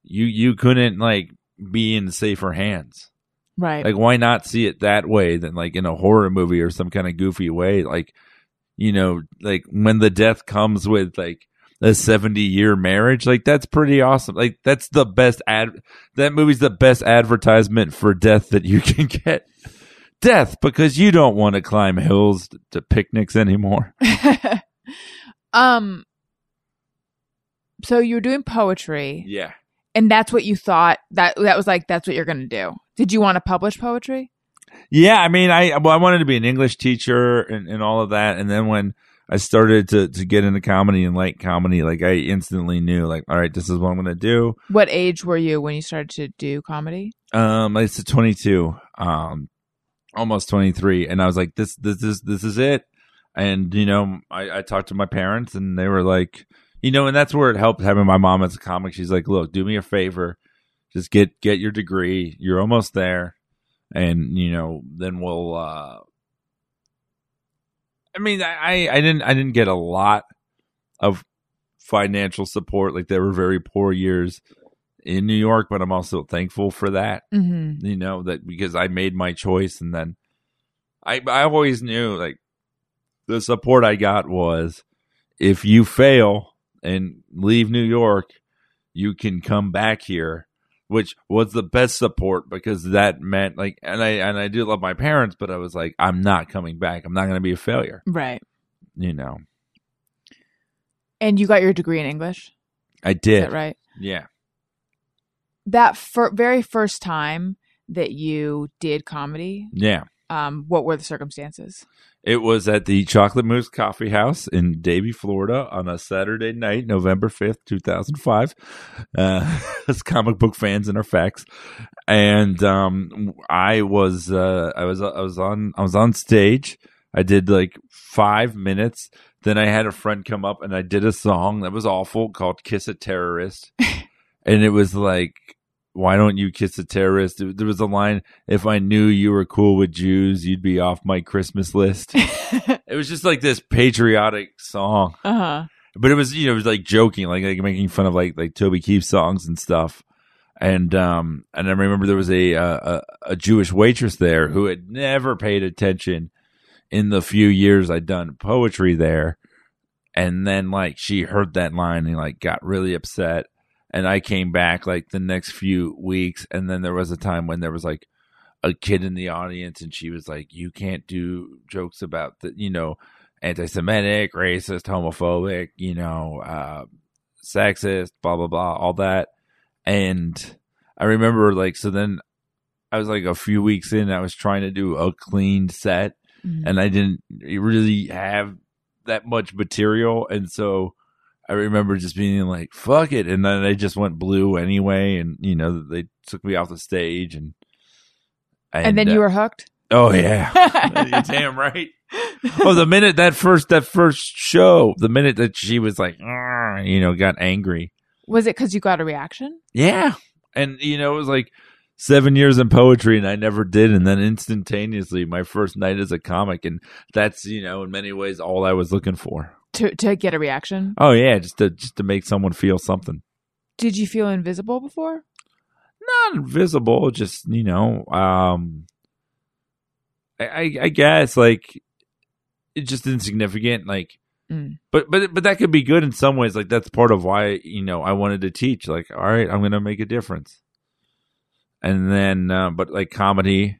you you couldn't like be in safer hands. Right. Like why not see it that way than like in a horror movie or some kind of goofy way? Like you know, like when the death comes with like a 70 year marriage, like that's pretty awesome. Like that's the best ad that movie's the best advertisement for death that you (laughs) can get. Death because you don't want to climb hills to picnics anymore. (laughs) um. So you were doing poetry, Yeah. and that's what you thought that that was like. That's what you're going to do. Did you want to publish poetry? Yeah, I mean, I well, I wanted to be an English teacher and, and all of that, and then when I started to to get into comedy and like comedy, like I instantly knew, like, all right, this is what I'm gonna do. What age were you when you started to do comedy? Um, it's 22, um, almost 23, and I was like, this, this is this is it. And you know, I, I talked to my parents, and they were like, you know, and that's where it helped having my mom as a comic. She's like, look, do me a favor, just get get your degree. You're almost there, and you know, then we'll. uh I mean, I I didn't I didn't get a lot of financial support. Like there were very poor years in New York, but I'm also thankful for that Mm-hmm. you know that because i made my choice and then i i always knew like the support i got was if you fail and leave new york you can come back here which was the best support because that meant like and i and i do love my parents but i was like i'm not coming back i'm not going to be a failure Right. you know And you got your degree in English. i Is did that right? yeah That fir- very first time that you did comedy, yeah um, what were the circumstances? It was at the Chocolate Moose Coffee House in Davie, Florida on a Saturday night, November 5th, 2005. Uh, (laughs) as comic book fans and our facts. And um, I was uh, I was I was on I was on stage. I did like 5 minutes. Then I had a friend come up and I did a song that was awful called Kiss a Terrorist. (laughs) and it was like why don't you kiss a terrorist? There was a line, if I knew you were cool with Jews, you'd be off my Christmas list. (laughs) it was just like this patriotic song. Uh huh. But it was, you know, it was like joking, like, like making fun of like like Toby Keith songs and stuff. and um and I remember there was a uh, a, a Jewish waitress there who had never paid attention in the few years I'd done poetry there, and then like she heard that line and like got really upset, and I came back like the next few weeks, and then there was a time when there was like a kid in the audience, and she was like, "You can't do jokes about the you know." Anti-Semitic, racist, homophobic, you know, uh, sexist, blah blah blah, all that and I remember like so then I was like a few weeks in I was trying to do a clean set Mhm. and I didn't really have that much material and so I remember just being like fuck it and then I just went blue anyway and you know they took me off the stage and and, then uh, you were hooked. oh yeah (laughs) you're damn right oh the minute that first that first show the minute that she was like you know got angry Was it because you got a reaction? Yeah. And, you know, it was like seven years in poetry and I never did. And then instantaneously, my first night as a comic. And that's, you know, in many ways, all I was looking for. To to get a reaction? Oh, yeah. Just to, just to make someone feel something. Did you feel invisible before? Not invisible, just, you know, um, I, I, I guess like it's just insignificant. Like, Mm. but, but, but that could be good in some ways. Like, that's part of why, you know, I wanted to teach. Like, all right, I'm going to make a difference. and then uh, but like comedy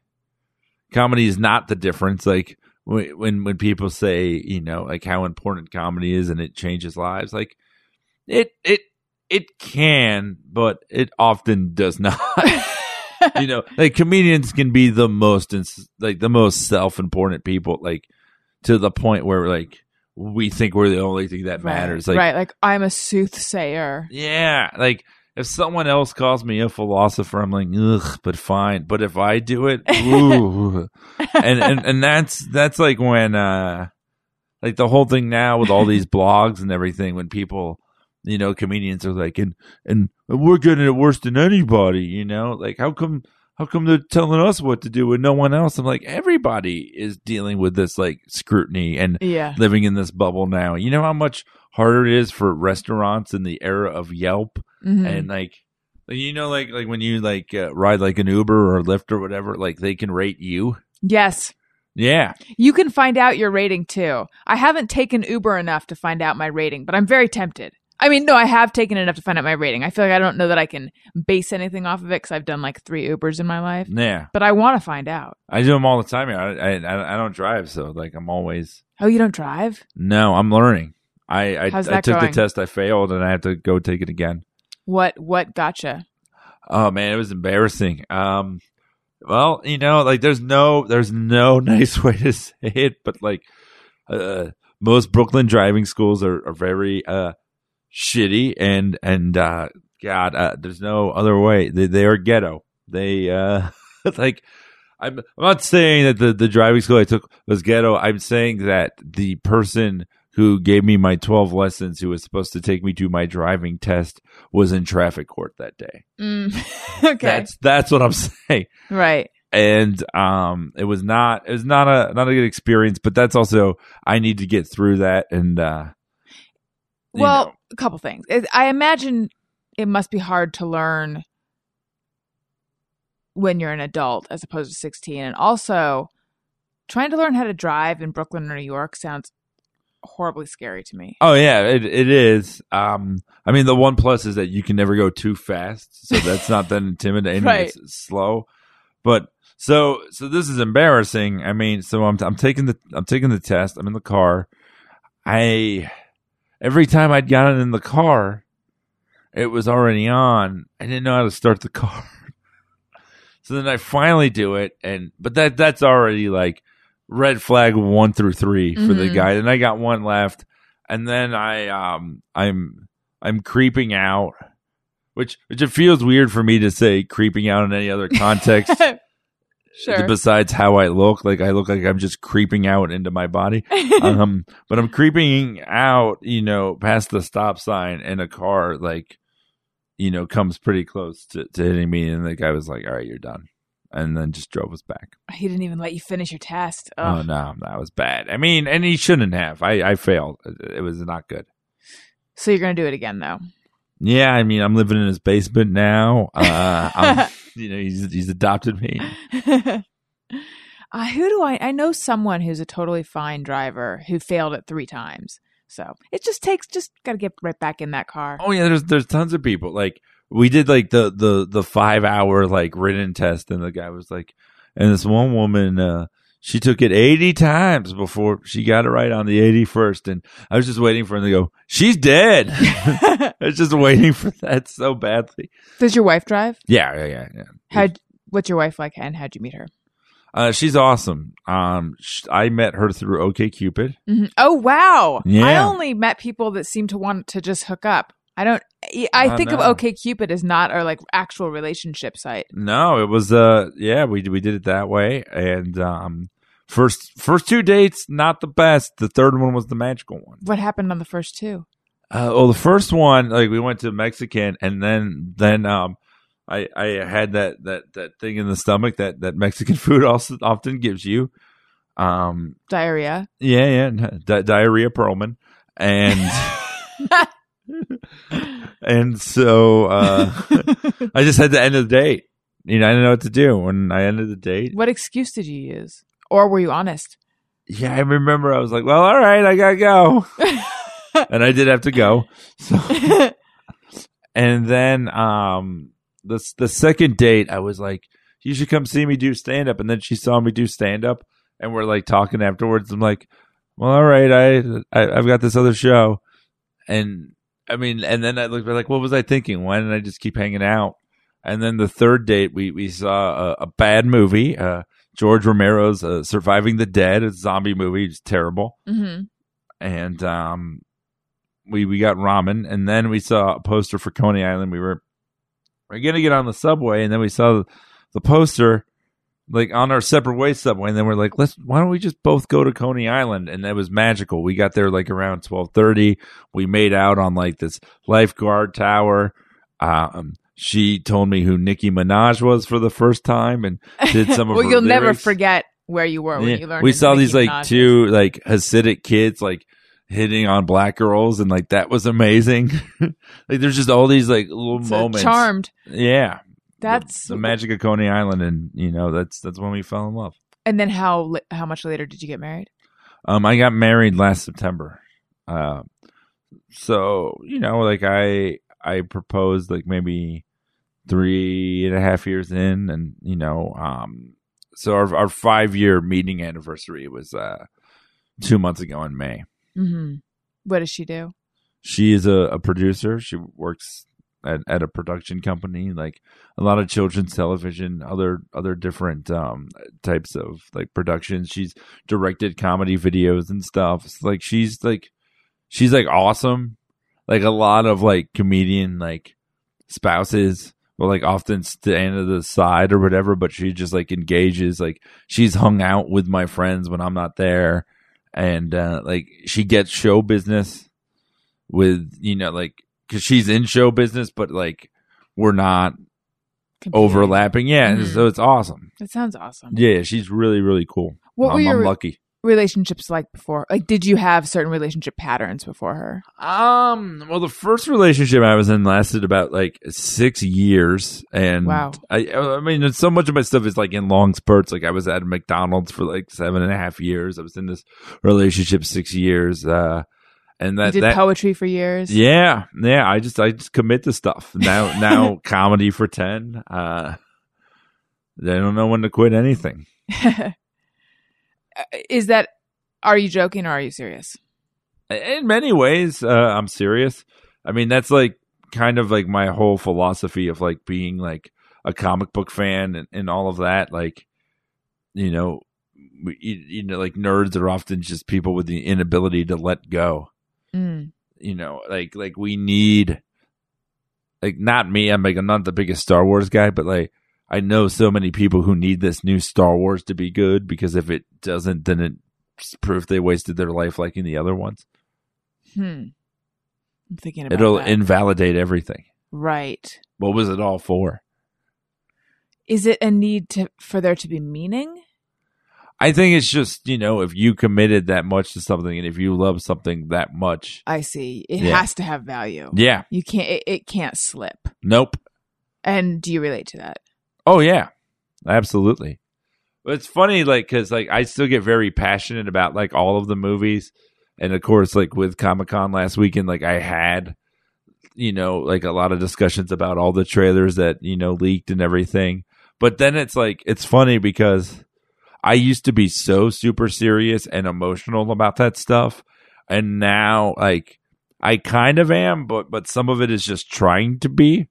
comedy is not the difference like when when people say you know like how important comedy is and it changes lives like it it it can but it often does not. (laughs) You know like comedians can be the most ins- like the most self-important people like to the point where like we think we're the only thing that matters like right, like I'm a soothsayer. yeah, like if someone else calls me a philosopher, I'm like, ugh, but fine. But if I do it, (laughs) ooh. and and and that's that's like when uh like the whole thing now with all these (laughs) blogs and everything when people you know comedians are like and and we're getting it worse than anybody you know like how come how come they're telling us what to do and no one else i'm like everybody is dealing with this like scrutiny and Yeah. living in this bubble now you know how much harder it is for restaurants in the era of yelp Mhm. and like you know like like when you like uh, ride like an uber or lyft or whatever like they can rate you yes. yeah You can find out your rating too. I haven't taken Uber enough to find out my rating, but I'm very tempted. I mean, no, I have taken enough to find out my rating. I feel like I don't know that I can base anything off of it because I've done like three Ubers in my life, yeah but I want to find out. i do them all the time I, I i I don't drive so like i'm always Oh, you don't drive? no i'm learning i i, I took going? the test i failed and i have to go take it again What? What gotcha? oh man it was embarrassing um well you know like there's no there's no (laughs) nice way to say it but like uh most brooklyn driving schools are, are very uh shitty and and uh god uh, there's no other way they, they are ghetto they uh (laughs) like I'm, I'm not saying that the, the driving school I took was ghetto. I'm saying that the person who gave me my 12 lessons, who was supposed to take me to my driving test, was in traffic court that day. Mm. (laughs) (laughs) okay. That's that's what I'm (laughs) saying. right. And um, it was not it was not a not a good experience. But that's also I need to get through that. And uh, Well, know. a couple things. I imagine it must be hard to learn when you're an adult as opposed to 16. And also, trying to learn how to drive in Brooklyn or New York sounds horribly scary to me. Oh yeah, it it is. Um, I mean, the one plus is that you can never go too fast, so that's not that (laughs) intimidating. Right. It's slow, but so so this is embarrassing. I mean, so I'm I'm taking the I'm taking the test. I'm in the car. I every time I'd gotten in the car, it was already on. I didn't know how to start the (laughs) car. so then I finally do it, and but that that's already like red flag one through 3 for the Mhm. guy. Then I got one left, and then I um I'm I'm creeping out, which which it feels weird for me to say creeping out in any other context (laughs) sure. besides how I look. Like I look like I'm just creeping out into my body. (laughs) um, but I'm creeping out, you know, past the stop sign, and a car like, you know, comes pretty close to, to hitting me, and the guy was like, "All right, you're done," and then just drove us back. he didn't even let you finish your test. Oh no, that was bad. I mean, and he shouldn't have. I I failed. It, was not good. So you're going to do it again, though. Yeah, I mean, I'm living in his basement now. Uh, I'm, (laughs) you know, he's he's adopted me. (laughs) uh, who do I? I know someone who's a totally fine driver who failed it three times. So it just takes just got to get right back in that car. Oh yeah, there's there's tons of people. Like we did like the the the five hour like written test, and the guy was like, and this one woman, uh, she took it 80 times before she got it right on the 81st, and I was just waiting for him to go. She's dead. (laughs) I was just waiting for that so badly. Does your wife drive? Yeah, yeah, yeah. yeah. How? What's your wife like, and how'd you meet her? Uh, she's awesome. Um, sh- I met her through OK Cupid. Mhm. Oh wow! I only met people that seem to want to just hook up. I don't. I think of Cupid as not our like actual relationship site. No, it was uh yeah, we we did it that way and um first first two dates not the best. The third one was the magical one. What happened on the first two? Uh, well, the first one like we went to Mexican and then then um I I had that that that thing in the stomach that that Mexican (laughs) food also often gives you. Um Diarrhea. yeah, yeah, di- diarrhea Perlman and (laughs) (laughs) and so uh (laughs) I just had to end of the date. You know, I didn't know what to do when I ended the date. what excuse did you use, or were you honest? Yeah, I remember I was like, well, all right, I gotta go. (laughs) and I did have to go. So, and then um, the the second date, I was like, you should come see me do stand up. And then she saw me do stand up, and we're like talking afterwards. I'm like, well, all right, I, I I've got this other show, and I mean, and then I looked like, what was I thinking? Why didn't I just keep hanging out? And then the third date, we we saw a, a bad movie. Uh, George Romero's uh, Surviving the Dead, a zombie movie. It's terrible. hmm And um, we we got ramen, and then we saw a poster for Coney Island. We were we are gonna get on the subway, and then we saw the poster like on our separate way subway, and then we're like, let's why don't we just both go to Coney Island? And that was magical. We got there like around twelve thirty. We made out on like this lifeguard tower. Um, she told me who Nicki Minaj was for the first time, and did some of (laughs) well, you'll never forget where you were when Yeah. you learned. we saw Nicki these like Minaj two like Hasidic kids like hitting on black girls, and like that was amazing. (laughs) like there's just all these like little is. So moments. charmed. Yeah, That's the, the magic of Coney Island, and you know that's that's when we fell in love. And then how how much later did you get married? Um, I got married last September. Uh, so you know, like I I proposed like maybe three and a half years in, and you know, um, so our our five year meeting anniversary was uh two months ago in May. hmm What does she do? She is a, a producer. She works at, at a production company, like a lot of children's television, other other different um, types of like productions. She's directed comedy videos and stuff. Like she's like she's like awesome. Like a lot of like comedian like spouses will like often stand to the side or whatever, but she just like engages. Like she's hung out with my friends when I'm not there, and uh, like she gets show business with you know like because she's in show business, but like we're not overlapping. Yeah, Mhm. so it's awesome. That sounds awesome. Yeah, she's really really cool. What were I'm, your I'm lucky. relationships like before? Like, did you have certain relationship patterns before her? Um. Well, the first relationship I was in lasted about like six years, and Wow. I, I mean, so much of my stuff is like in long spurts. Like I was at McDonald's for like seven and a half years. I was in this relationship six years, uh, and you that did that poetry for years. yeah, yeah. I just I just commit to stuff now. Now (laughs) comedy for ten. Uh, they don't know when to quit anything. (laughs) Is that? Are you joking or are you serious? in many ways uh, i'm serious i mean that's like kind of like my whole philosophy of like being like a comic book fan and, and all of that like you know you, you know like nerds are often just people with the inability to let go Mm. you know like like we need like not me i'm like i'm not the biggest star wars guy but like i know so many people who need this new star wars to be good because if it doesn't then it's proof they wasted their life liking the other ones Hmm. I'm thinking about It'll that. invalidate everything. right. What was it all for? Is it a need to for there to be meaning? I think it's just you know if you committed that much to something and if you love something that much, I see. It Yeah. has to have value. yeah, You can't. It, it can't slip. nope. And do you relate to that? Oh yeah, absolutely. But it's funny, like because like I still get very passionate about like all of the movies, and of course, like with Comic Con last weekend, like I had, you know, like a lot of discussions about all the trailers that you know leaked and everything. But then it's like it's funny because I used to be so super serious and emotional about that stuff, and now like I kind of am, but but some of it is just trying to be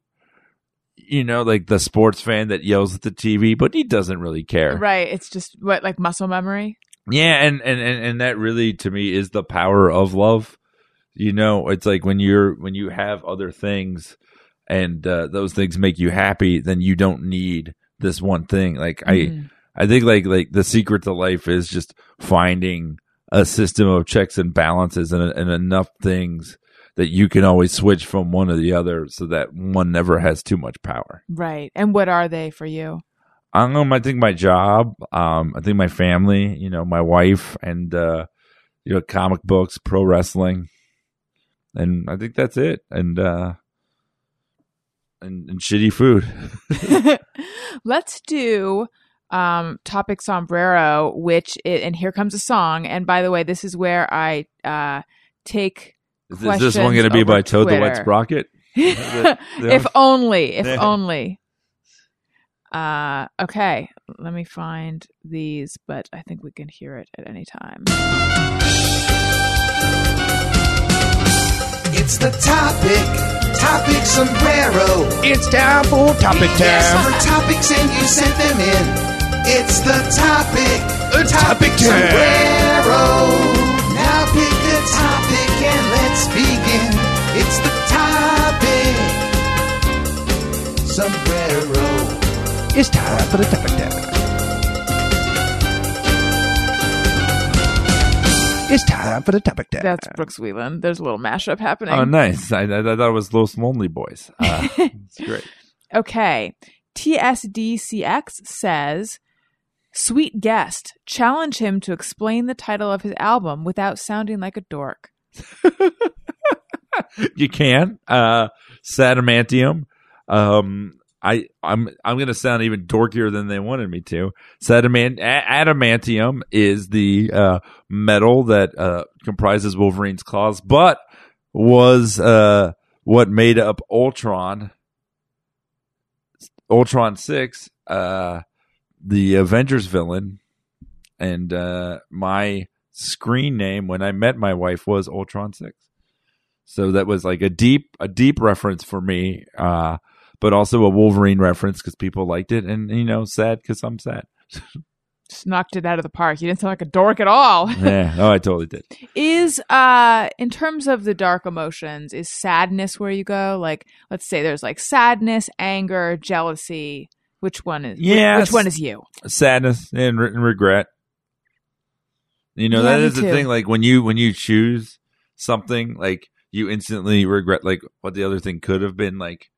you know, like the sports fan that yells at the TV, but he doesn't really care. Right. It's just what like muscle memory. Yeah, and, and and and that really to me is the power of love. You know, it's like when you're when you have other things and uh, those things make you happy, then you don't need this one thing. Like Mhm. I I think like like the secret to life is just finding a system of checks and balances and, and enough things that you can always switch from one to the other so that one never has too much power. Right. And what are they for you? Um, I think my job, um, I think my family, you know, my wife, and uh, you know, comic books, pro wrestling, and I think that's it. And uh, and, and shitty food. (laughs) (laughs) Let's do um topic sombrero which it, and here comes a song and by the way this is where i uh take Is this, this one going to be by Toad the Wet Sprocket? (laughs) if only if Yeah. only uh okay let me find these but i think we can hear it at any time It's the topic, topic sombrero. It's time for topic Yes, time. our topics and you sent them in. It's the topic, The topic time. sombrero. Now pick a topic and let's begin. It's the topic, sombrero. It's time for the topic time. It's time for the topic time. that's brooks wheelan there's a little mashup happening Oh, nice! I, I, I thought it was Los Lonely Boys. (laughs) Uh, it's great. Okay. TSDCX says, Sweet guest, challenge him to explain the title of his album without sounding like a dork. (laughs) you can. Uh Sadamantium. Um I I'm I'm gonna sound even dorkier than they wanted me to. Adamantium is the uh metal that uh comprises Wolverine's claws, but was uh what made up Ultron Ultron six, uh the Avengers villain, and uh my screen name when I met my wife was Ultron six. So that was like a deep a deep reference for me, uh, but also a Wolverine reference because people liked it, and you know, sad because I'm sad. (laughs) Just knocked it out of the park. You didn't sound like a dork at all. (laughs) yeah, oh, I totally did. is uh in terms of the dark emotions, is sadness where you go? Like let's say there's like sadness, anger, jealousy. Which one is Yes. which one is you? Sadness and, re- and regret. You know Yeah, that me the too. thing. Like when you when you choose something, like you instantly regret like what the other thing could have been. Like,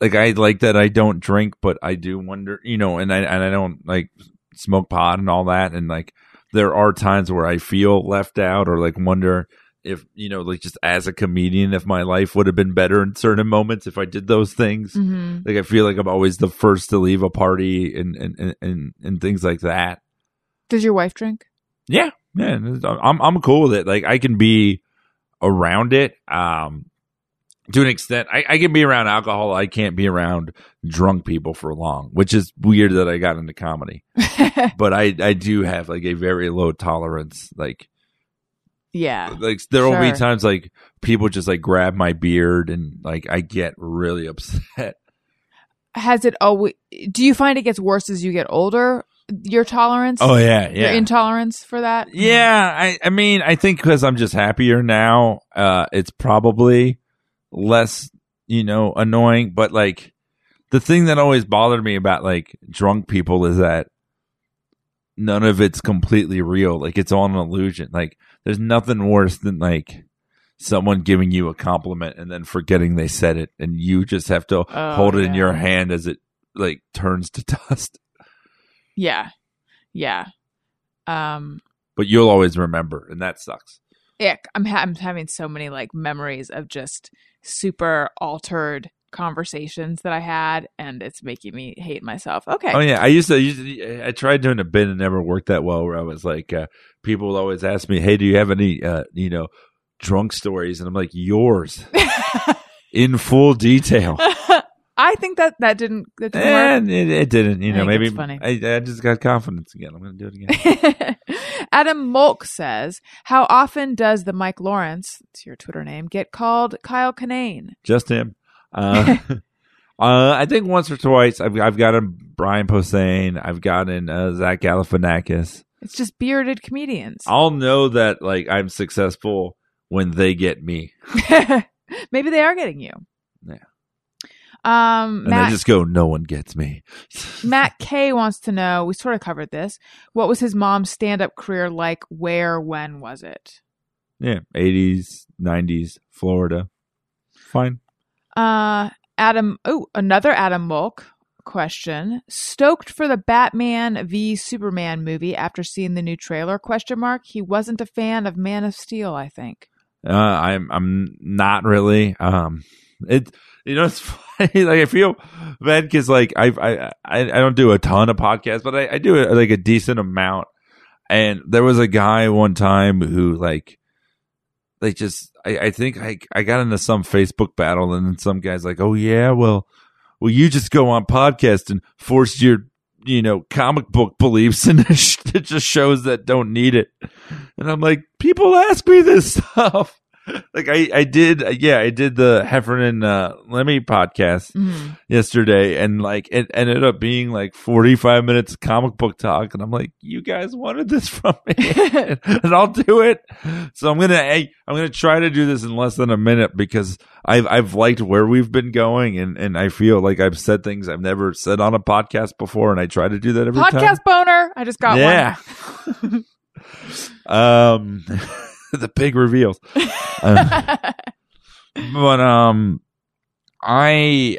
like I like that I don't drink, but I do wonder. You know, and I and I don't like smoke pot and all that. And like there are times where I feel left out or like wonder if you know like just as a comedian if my life would have been better in certain moments if I did those things. hmm Like I feel like I'm always the first to leave a party and and and and, and things like that. Does your wife drink? Yeah, yeah, I'm I'm cool with it. Like I can be around it um to an extent. I, I can be around alcohol. I can't be around drunk people for long, which is weird that I got into comedy. (laughs) But I I do have like a very low tolerance. Like yeah. like there will be times like people just like grab my beard and like I get really upset. (laughs) has it always do you find it gets worse as you get older your tolerance Oh yeah, your intolerance for that Yeah, I, I mean, I think because I'm just happier now, uh, it's probably less, you know, annoying. But like, the thing that always bothered me about like drunk people is that none of it's completely real. Like, it's all an illusion. Like, there's nothing worse than like someone giving you a compliment and then forgetting they said it, and you just have to Oh, hold it in your hand as it like turns to (laughs) dust. yeah Yeah. Um. but you'll always remember, and that sucks. Yeah. I'm ha- I'm having so many like memories of just super altered conversations that I had, and it's making me hate myself. Okay. Oh yeah, I used to. I, used to, I tried doing a bit and never worked that well. Where I was like, uh, people would always ask me, "Hey, do you have any, uh, you know, drunk stories?" And I'm like, "Yours (laughs) in full detail." I think that that didn't that didn't. And it, it didn't. You know, maybe funny. I, I just got confidence again. I'm going to do it again. (laughs) Adam Molk says, "How often does the Mike Lawrence, it's your Twitter name, get called Kyle Kinane?" just him. Uh, (laughs) uh, I think once or twice. I've I've gotten Brian Posehn. I've gotten uh, Zach Galifianakis. It's just bearded comedians. I'll know that like I'm successful when they get me, (laughs) Maybe they are getting you. Yeah. Um, and I Matt, just go, "No one gets me." (laughs) Matt K wants to know. We sort of covered this. What was his mom's stand-up career like? Where? When was it? Yeah, 80s, 90s, Florida. Fine. Uh, Adam. Oh, another Adam Molk question. Stoked for the Batman v Superman movie after seeing the new trailer? Question mark. He wasn't a fan of Man of Steel. I think. Uh, I'm I'm not really. Um, it you know it's (laughs) funny. Like I feel bad because like I I I don't do a ton of podcasts, but I, I do a, like a decent amount. And there was a guy one time who like they just I, I think I I got into some Facebook battle and then some guys like, oh yeah, well well you just go on podcast and force your you know comic book beliefs (laughs) and it just shows that don't need it. And I'm like, people ask me this stuff. Like I, I did, yeah, I did the Heffernan uh, Lemmy podcast Mhm. yesterday, and like it ended up being like 45 minutes of comic book talk, and I'm like, you guys wanted this from me, (laughs) (laughs) and I'll do it. So I'm gonna, hey, I'm gonna try to do this in less than a minute because I've I've liked where we've been going, and and I feel like I've said things I've never said on a podcast before, and I try to do that every time Podcast boner. I just got yeah. (laughs) um, the big reveals. Uh, (laughs) but um, I.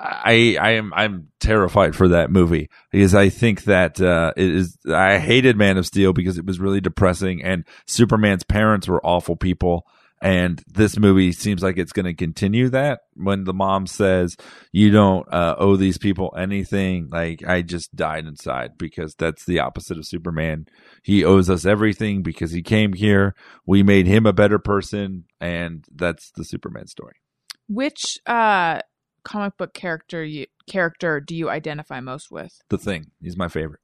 I I am I'm terrified for that movie because I think that uh, it is I hated Man of Steel because it was really depressing and Superman's parents were awful people and this movie seems like it's going to continue that. When the mom says you don't uh, owe these people anything like i just died inside because that's the opposite of superman. He owes us everything because he came here. We made him a better person and that's the superman story. Which uh comic book character you character do you identify most with? the thing. He's my favorite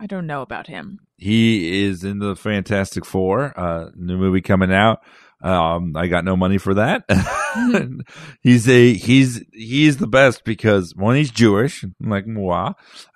I don't know about him. he is in the fantastic four uh new movie coming out um i got no money for that (laughs) (laughs) he's a he's he's the best because one he's jewish like moi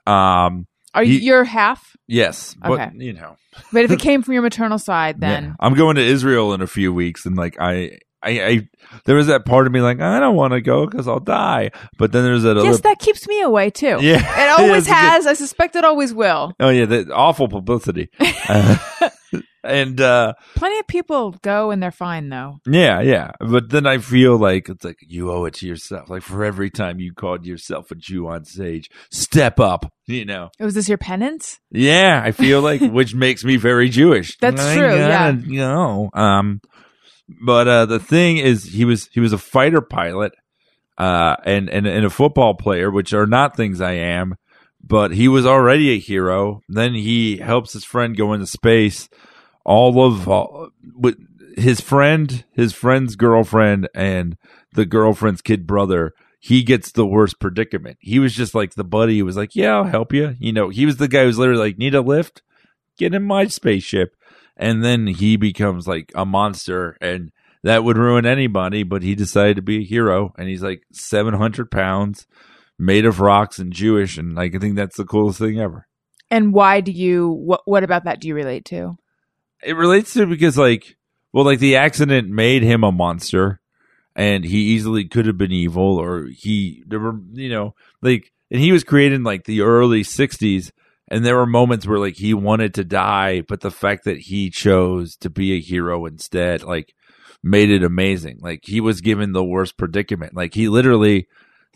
um Are you He- you're half? yes but Okay. you know But if it (laughs) came from your maternal side, yeah. then i'm going to israel in a few weeks and like i i, I there was that part of me like i don't want to go because i'll die but then there's that other yes, that keeps me away too. yeah It (laughs) always Yes, has. I suspect it always will. oh yeah the awful publicity Uh, (laughs) (laughs) and uh Plenty of people go and they're fine though. Yeah, yeah. But then I feel like it's like you owe it to yourself. Like for every time you called yourself a Jew on stage, step up, you know. Was this your penance? Yeah, I feel like which makes me very Jewish. That's I true, yeah. You know. Um but uh the thing is he was he was a fighter pilot uh and and, and a football player, which are not things I am, but he was already a hero. Then he helps his friend go into space. All of all, with his friend, his friend's girlfriend, and the girlfriend's kid brother. He gets the worst predicament. He was just like the buddy. He was like, "Yeah, I'll help you." You know, he was the guy who's literally like, "Need a lift? Get in my spaceship." And then he becomes like a monster, and that would ruin anybody. But he decided to be a hero, and he's like seven hundred pounds, made of rocks, and Jewish, and like I think that's the coolest thing ever. And why do you what what about that do you relate to? it relates to because like well like the accident made him a monster and he easily could have been evil or he there were you know like and he was created in like the early 60s and there were moments where like he wanted to die but the fact that he chose to be a hero instead like made it amazing like he was given the worst predicament like he literally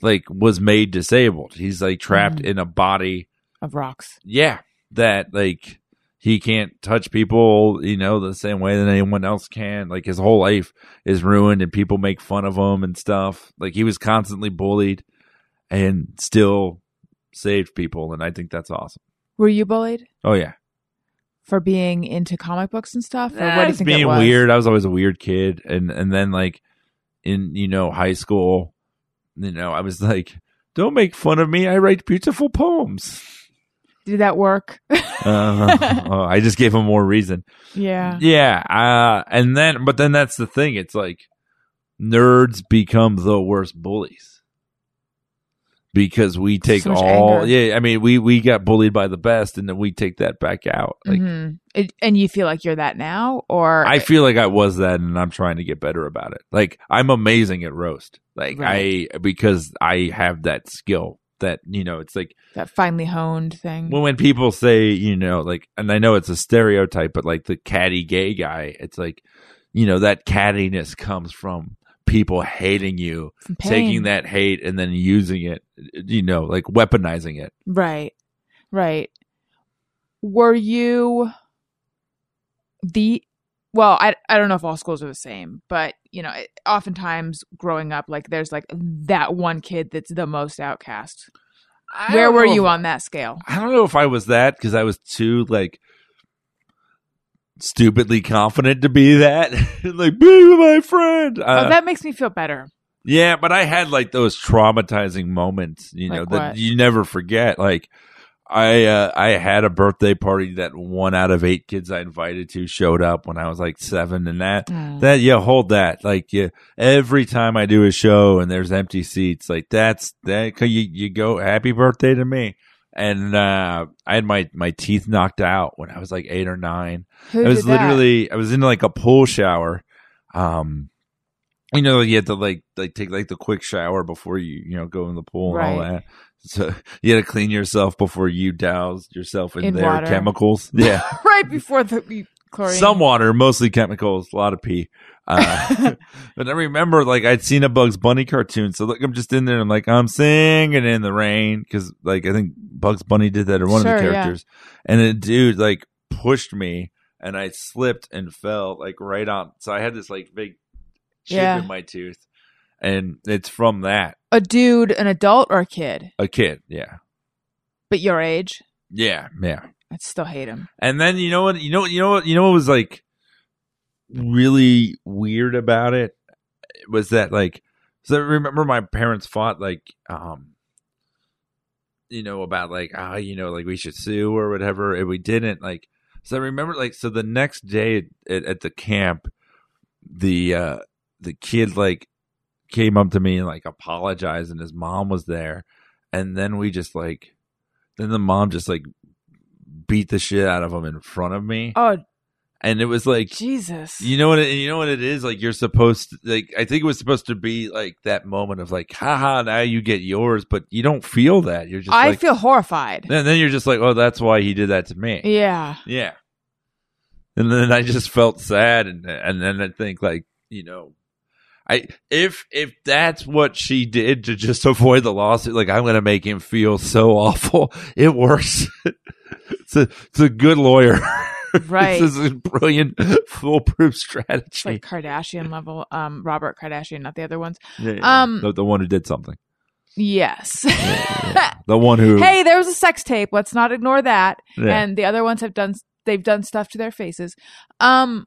like was made disabled he's like trapped Mhm. in a body of rocks. yeah, that like he can't touch people, you know, the same way that anyone else can. Like his whole life is ruined and people make fun of him and stuff. Like he was constantly bullied and still saved people and I think that's awesome. Were you bullied Oh yeah. for being into comic books and stuff, or Eh, what do you think being it was? weird. I was always a weird kid and and then like in you know high school, you know, I was like don't make fun of me. I write beautiful poems. Did that work? Uh, (laughs) oh, I just gave him more reason. yeah. Yeah, uh, and then but then that's the thing. It's like nerds become the worst bullies because we take So all. anger. Yeah, I mean we we got bullied by the best, and then we take that back out. Like Mhm. It, and you feel like you're that now, or I feel like I was that, and I'm trying to get better about it. Like I'm amazing at roast. Like Right. I because I have that skill. That you know, it's like that finely honed thing. when when people say you know like and i know it's a stereotype but like the catty gay guy it's like you know that cattiness comes from people hating you taking that hate and then using it you know like weaponizing it Right. Right. Were you the well, I I don't know if all schools are the same, but you know, it- oftentimes growing up like there's like that one kid that's the most outcast. I Where were you if- on that scale? i don't know if i was that because i was too like stupidly confident to be that (laughs) like be my friend uh, oh, that makes me feel better. Yeah, but I had like those traumatizing moments, you know, Like that you never forget. Like I uh, I had a birthday party that one out of eight kids I invited to showed up when I was like seven, and that Mm. that yeah, hold that. Like yeah, every time I do a show and there's empty seats, like that's that you you go happy birthday to me. And uh, I had my my teeth knocked out when I was like eight or nine. Who I was literally I was in like a pool shower. Um you know, you had to like like take like the quick shower before you, you know, go in the pool and all that. So you had to clean yourself before you douse yourself in, In their water. chemicals. (laughs) Yeah. right before the chlorine. Some water, mostly chemicals, a lot of pee. Uh, (laughs) but I remember like I'd seen a Bugs Bunny cartoon, so like I'm just in there and I'm like I'm singing in the rain because like I think Bugs Bunny did that or one Sure, of the yeah. characters, and a dude like pushed me and I slipped and fell like right on. So I had this like big chip Yeah. in my tooth, and it's from that a dude, an adult or a kid, a kid, yeah, but your age. yeah, yeah. I'd still hate him. And then you know what? You know you know what? You know what was like really weird about it was that like so I remember my parents fought like um you know about like ah you know like we should sue or whatever and we didn't like so I remember like so the next day at, at the camp the uh the kid like came up to me and like apologized and his mom was there and then we just like then the mom just like beat the shit out of him in front of me. Oh and it was like Jesus! you know what it, you know what it is? Like you're supposed to like I think it was supposed to be like that moment of like haha now you get yours but you don't feel that. You're just I like feel horrified. and then you're just like oh that's why he did that to me. Yeah. yeah. And then I just felt sad and and then I think like you know I if if that's what she did to just (laughs) avoid the lawsuit like I'm gonna make him feel so (laughs) awful. It works. (laughs) It's a it's a good lawyer (laughs) Right. this is a brilliant (laughs) foolproof strategy like Kardashian level. Um, Robert Kardashian, not the other ones. Yeah, yeah. Um, the, the one who did something. Yes. (laughs) The one who. hey, there was a sex tape. Let's not ignore that. Yeah. And the other ones have done. They've done stuff to their faces. Um,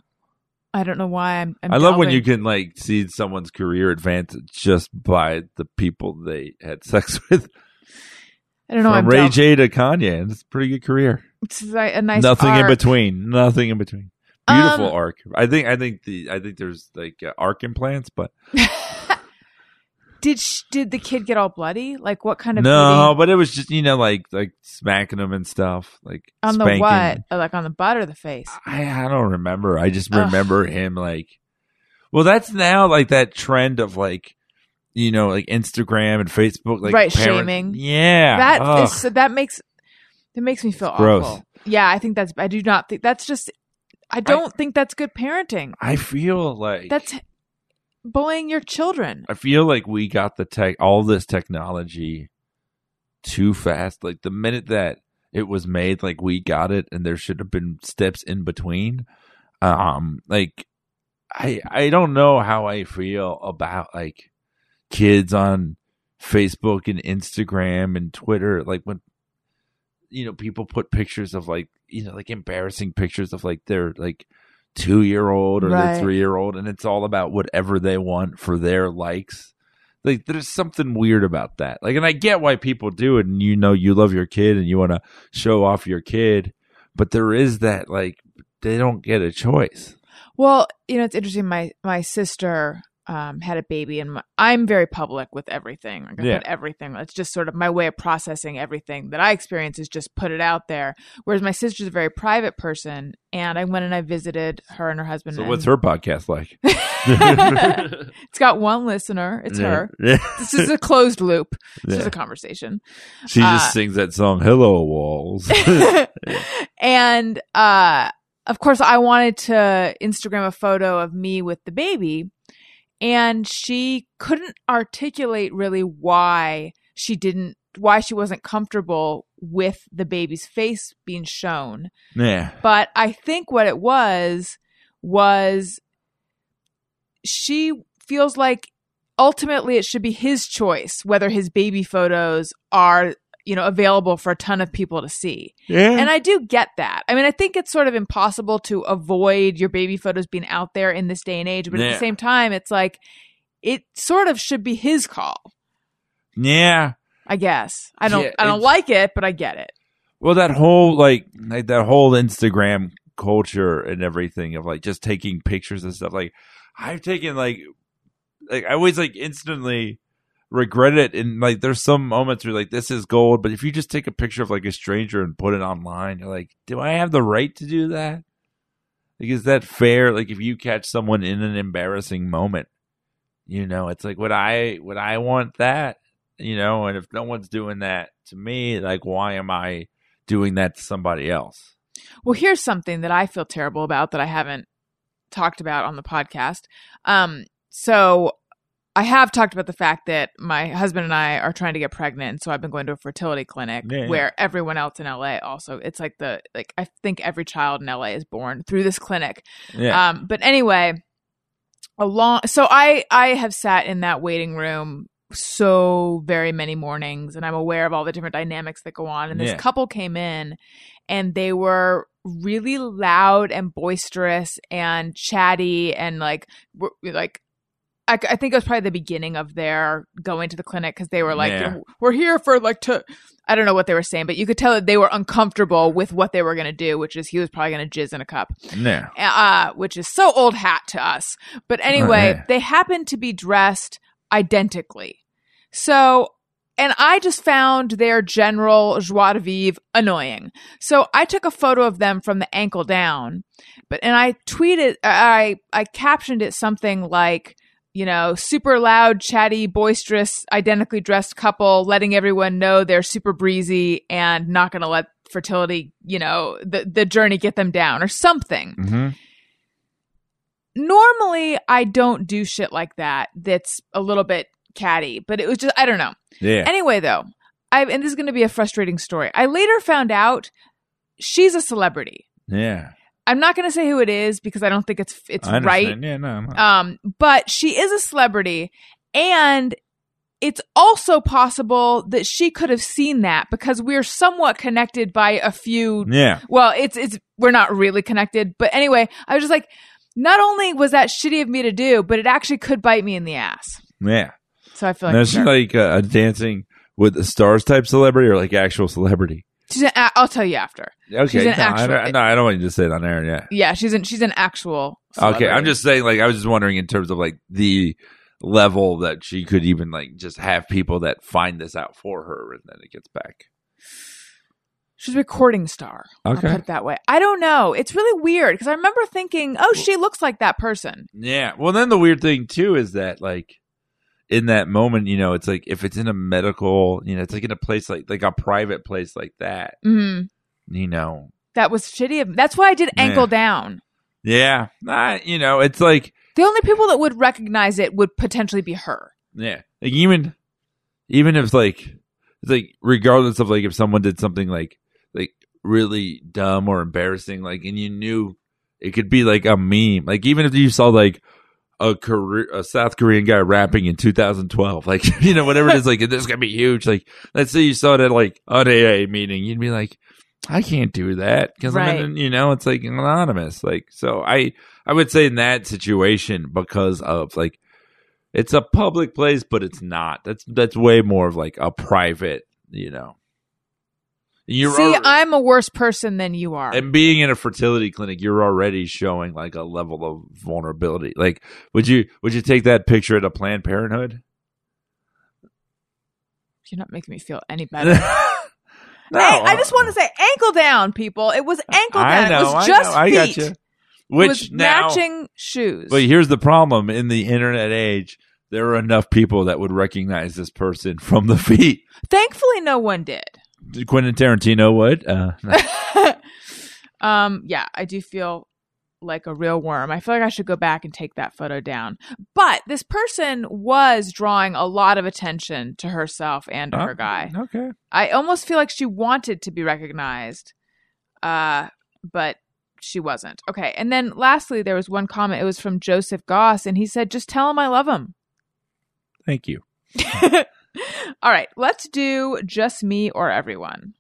I don't know why I'm. I'm I love when you can like see someone's career advance just by the people they had sex with. I don't know. From I'm Ray delving. J to Kanye, and it's a pretty good career. It's like a nice. Nothing in between. Nothing in between. Beautiful Um, arc. I think. I think the. I think there's like uh, arc implants, but (laughs) Did sh- did the kid get all bloody? Like what kind of no. beating? But it was just you know like like smacking him and stuff like on spanking. the what? Like on the butt or the face? I, I don't remember. I just Ugh. remember him like. Well, that's now like that trend of like, you know, like Instagram and Facebook, like Right, shaming. Yeah, That so that makes that makes me feel awful. Yeah, I think that's. I do not think that's just. I don't think that's good parenting. I feel like That's bullying your children. I feel like we got the tech, all this technology, too fast. Like the minute that, it was made like we got it and there should have been steps in between. Um like I I don't know how I feel about like kids on Facebook and Instagram and Twitter like when you know people put pictures of like you know like embarrassing pictures of like their like 2-year-old or Right. their 3-year-old and it's all about whatever they want for their likes. Like there's something weird about that. Like and I get why people do it and you know you love your kid and you want to show off your kid, but there is that like they don't get a choice. Well, you know, it's interesting. My my sister um, had a baby, and my, I'm very public with everything. Like I Yeah. put everything. It's just sort of my way of processing everything that I experience is just put it out there. Whereas my sister's a very private person, and I went and I visited her and her husband. So and- what's her podcast like? (laughs) (laughs) it's got one listener. It's Yeah. her. Yeah. This is a closed loop. This is a conversation. She just Uh, sings that song "Hello Walls." (laughs) and uh of course I wanted to Instagram a photo of me with the baby and she couldn't articulate really why she didn't why she wasn't comfortable with the baby's face being shown. yeah, But I think what it was was she feels like ultimately it should be his choice whether his baby photos are you know available for a ton of people to see. yeah, And I do get that. I mean, I think it's sort of impossible to avoid your baby photos being out there in this day and age, but at the same time, it's like it sort of should be his call. yeah. I guess. I don't Yeah, I don't like it, but I get it. Well, that whole like, like that whole Instagram culture and everything of like just taking pictures and stuff. Like, I've taken like, like I always like instantly regret it. And like, there's some moments where like this is gold, but if you just take a picture of like a stranger and put it online, you're like, do I have the right to do that? Like, is that fair? Like, if you catch someone in an embarrassing moment, you know, it's like, would I would I want that? You know, and if no one's doing that to me, like, why am I doing that to somebody else? Well, here's something that I feel terrible about that I haven't talked about on the podcast. Um, so I have talked about the fact that my husband and I are trying to get pregnant, so I've been going to a fertility clinic Yeah, where everyone else in LA also it's like the like I think every child in LA is born through this clinic. Yeah, Um, but anyway, a long so I I have sat in that waiting room so very many mornings and I'm aware of all the different dynamics that go on. And this Yeah. couple came in and they were really loud and boisterous and chatty and like like I, I think it was probably the beginning of their going to the clinic because they were like, Yeah. "We're here for like to." I don't know what they were saying, but you could tell that they were uncomfortable with what they were going to do, which is he was probably going to jizz in a cup yeah, uh, which is so old hat to us. But anyway, yeah. they happened to be dressed identically. So, and I just found their general joie de vivre annoying. So I took a photo of them from the ankle down, but, and I tweeted, I, I captioned it something like, you know, super loud, chatty, boisterous, identically dressed couple letting everyone know they're super breezy and not going to let fertility, you know, the, the journey get them down or something. hmm Normally, I don't do shit like that that's a little bit catty, but it was just, I don't know. yeah, Anyway, though, I, and this is going to be a frustrating story. I later found out she's a celebrity. yeah. I'm not going to say who it is because I don't think it's it's right. Yeah, no. Um, but she is a celebrity, and it's also possible that she could have seen that because we're somewhat connected by a few. yeah, Well, it's it's we're not really connected, but anyway, I was just like, not only was that shitty of me to do, but it actually could bite me in the ass. yeah. So I feel like Now, is she like uh, a dancing with the stars type celebrity or like actual celebrity? She's an, a- I'll tell you after. Okay, She's an no, I actual- don't, no, I don't want you to say it on air. Yeah. Yeah, she's an she's an actual. Okay, I'm just saying. Like, I was just wondering in terms of like the level that she could even like just have people that find this out for her, and then it gets back. She's a recording star. I'll Okay. put it that way. I don't know. It's really weird because I remember thinking, oh, she looks like that person. Yeah. Well, then the weird thing too is that like in that moment, you know, it's like if it's in a medical, you know, it's like in a place like like a private place like that, hmm you know. That was shitty. of That's why I did ankle Yeah. down. Yeah. Nah, you know, it's like The only people that would recognize it would potentially be her. yeah, like even even if like it's like regardless of like if someone did something like like really dumb or embarrassing, like, and you knew it could be like a meme. Like even if you saw like a Korea, a South Korean guy rapping in 2012, like (laughs) you know whatever it is, like this is gonna be huge. Like let's say you saw it at like an AA meeting, you'd be like, I can't do that because Right. I'm in, you know it's like anonymous. Like so, I I would say in that situation because of like it's a public place, but it's not. That's that's way more of like a private, you know. You're See, al- I'm a worse person than you are. and being in a fertility clinic, you're already showing like a level of vulnerability. Like, would you would you take that picture at a Planned Parenthood? You're not making me feel any better. (laughs) no, Hey, I just want to say ankle down, people. It was ankle down. I know, it was I just know, I feet. got you. it Which was now, matching shoes. but here's the problem: in the internet age, there are enough people that would recognize this person from the (laughs) feet. Thankfully, no one did. Quentin Tarantino would. Uh, no. (laughs) um, yeah, I do feel like a real worm. I feel like I should go back and take that photo down. But this person was drawing a lot of attention to herself and to her guy. Okay. I almost feel like she wanted to be recognized, uh, but she wasn't. Okay. And then lastly, there was one comment. It was from Joseph Goss, and he said, just tell him I love him. Thank you. (laughs) All right. Let's do just me or everyone.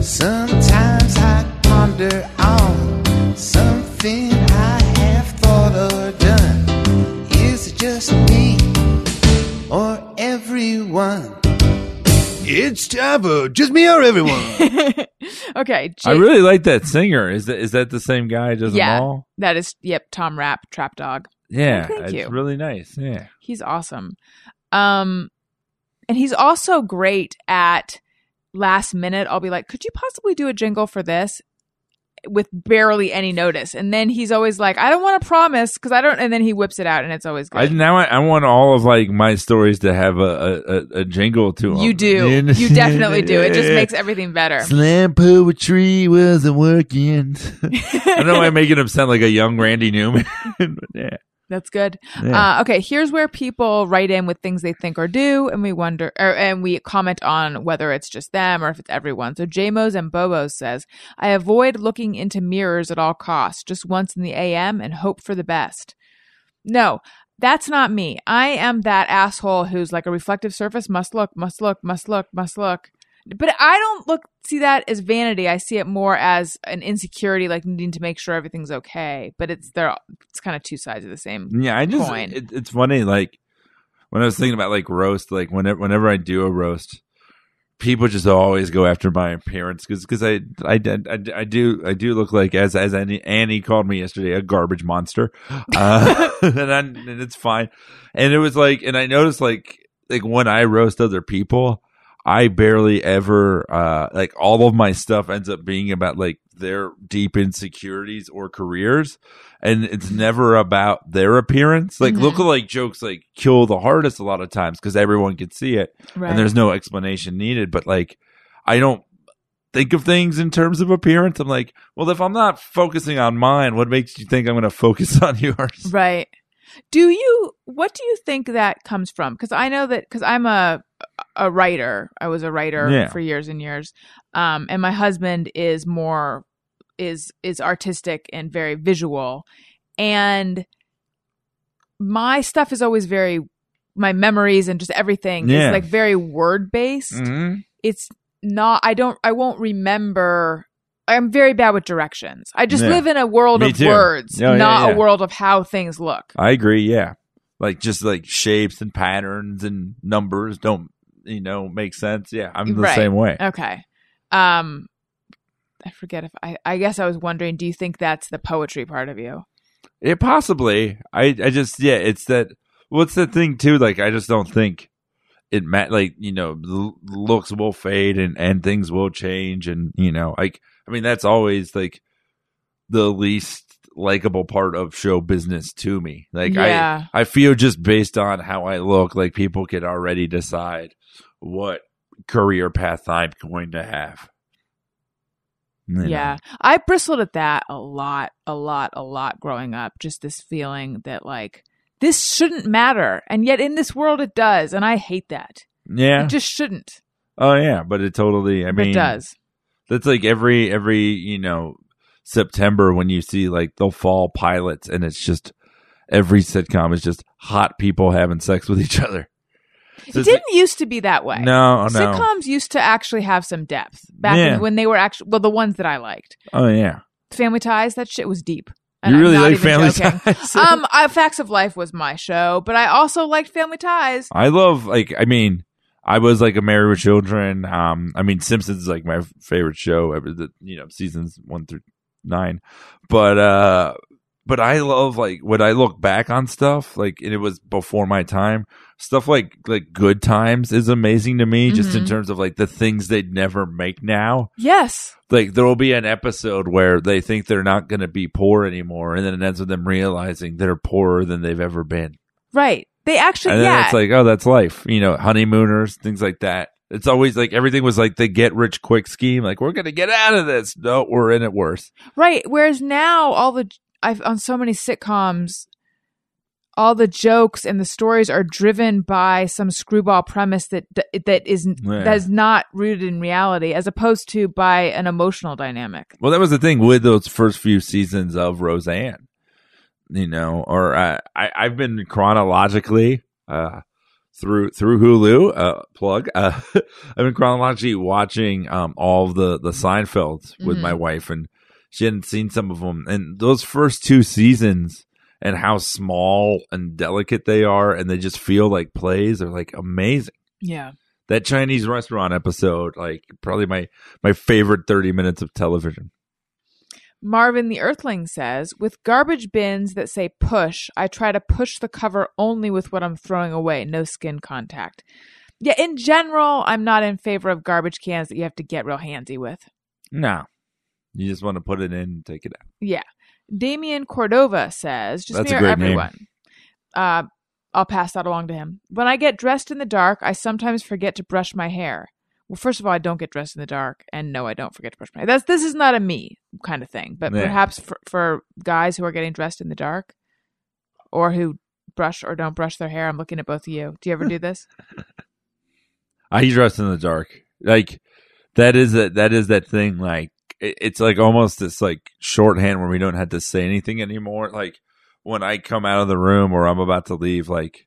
Sometimes I ponder on something I have thought or done. Is it just me or everyone? It's time for just me or everyone. (laughs) okay. I J- really like that singer. Is that is that the same guy? Does Yeah. them all? that is, yep, Tom Rapp, Trap Dog. Yeah, thank it's you. really nice. Yeah. He's awesome. Um, and he's also great at last minute. I'll be like, could you possibly do a jingle for this? With barely any notice, and then he's always like, "I don't want to promise because I don't," and then he whips it out, and it's always I good. now I, I want all of like my stories to have a a, a, jingle to them. (laughs) you do, you definitely do. It just makes everything better. slam poetry wasn't working. (laughs) I don't know why I'm making him sound like a young Randy Newman. (laughs) but yeah, That's good. yeah. Uh, okay, here's where people write in with things they think or do, and we wonder, or, and we comment on whether it's just them or if it's everyone. So JMOs and Bobos says, "I avoid looking into mirrors at all costs, just once in the AM, and hope for the best." No, that's not me. I am that asshole who's like a reflective surface. Must look, must look, must look, must look. But I don't look see that as vanity. I see it more as an insecurity, like needing to make sure everything's okay. But it's there. It's kind of two sides of the same yeah. I just it, it's funny. Like when I was thinking about like roast, like whenever whenever I do a roast, people just always go after my appearance because because I, I I I do I do look like as as Annie, Annie called me yesterday a garbage monster, (laughs) uh, (laughs) and, I, and it's fine. And it was like, and I noticed like like when I roast other people, I barely ever uh like all of my stuff ends up being about like their deep insecurities or careers and it's never about their appearance like Mhm. lookalike jokes like kill the hardest a lot of times because everyone can see it Right. and there's no explanation needed but like i don't think of things in terms of appearance i'm like well if i'm not focusing on mine what makes you think i'm going to focus (laughs) on yours Right. Do you what do you think that comes from? Cuz I know that cuz I'm a a writer. I was a writer Yeah. for years and years. Um and my husband is more is is artistic and very visual. And my stuff is always very my memories and just everything Yeah. is like very word based. Mhm. It's not I don't I won't remember I'm very bad with directions. I just Yeah. live in a world Me of too. words, Oh, not a world of how things look. I agree. Yeah, like just like shapes and patterns and numbers don't you know make sense. Yeah, I'm the Right. same way. Okay. Um I forget if I I guess I was wondering do you think that's the poetry part of you? It possibly. I I just yeah. It's that. What's the thing too? Like I just don't think it ma- like you know looks will fade and and things will change and you know like I mean that's always like the least likable part of show business to me. Like Yeah. I I feel just based on how I look, like people could already decide what career path I'm going to have. You know? Yeah. I bristled at that a lot, a lot, a lot growing up. Just this feeling that like this shouldn't matter. And yet in this world it does. And I hate that. Yeah. It just shouldn't. Oh yeah, but it totally. I mean, it does. That's like every every you know September when you see like the fall pilots, and it's just every sitcom is just hot people having sex with each other. So It didn't used to be that way. No, no. Sitcoms used to actually have some depth back Yeah. when they were actually well, the ones that I liked. Oh yeah, Family Ties, that shit was deep. you really like Family joking. (laughs) Ties. um, uh, Facts of Life was my show, but I also liked Family Ties. I love like I mean I was like a Married with Children. Um, I mean Simpsons is like my favorite show ever. The you know seasons one through nine, but uh, but I love like when I look back on stuff like and it was before my time. Stuff like like Good Times is amazing to me, just in Mhm. terms of like the things they'd never make now. Yes. Like there will be an episode where they think they're not going to be poor anymore, and then it ends with them realizing they're poorer than they've ever been. Right. They actually, And then yeah. it's like, oh, that's life. You know, honeymooners, things like that. It's always like everything was like the get rich quick scheme. Like we're gonna get out of this. No, we're in it worse. Right. Whereas now, all the I've on so many sitcoms, all the jokes and the stories are driven by some screwball premise that that is Yeah. that is not rooted in reality, as opposed to by an emotional dynamic. Well, that was the thing with those first few seasons of Roseanne. You know, or uh, I I've been chronologically uh, through through Hulu uh, plug. Uh, (laughs) I've been chronologically watching um, all of the the Seinfelds with Mhm. my wife, and she hadn't seen some of them. And those first two seasons and how small and delicate they are, and they just feel like plays are like amazing. Yeah. That Chinese restaurant episode, like probably my my favorite thirty minutes of television. Marvin the Earthling says, with garbage bins that say push, I try to push the cover only with what I'm throwing away, no skin contact. Yeah, in general, I'm not in favor of garbage cans that you have to get real handsy with. No. You just want to put it in and take it out. Yeah. Damien Cordova says, just That's a mirror great name. everyone. Uh, I'll pass that along to him. When I get dressed in the dark, I sometimes forget to brush my hair. Well, first of all, I don't get dressed in the dark, and no, I don't forget to brush my hair. That's this is not a me kind of thing, but Yeah. perhaps for, for guys who are getting dressed in the dark, or who brush or don't brush their hair. I'm looking at both of you. Do you ever do this? (laughs) I dress in the dark. Like that is that that is that thing. Like it, it's like almost this like shorthand where we don't have to say anything anymore. Like when I come out of the room or I'm about to leave, like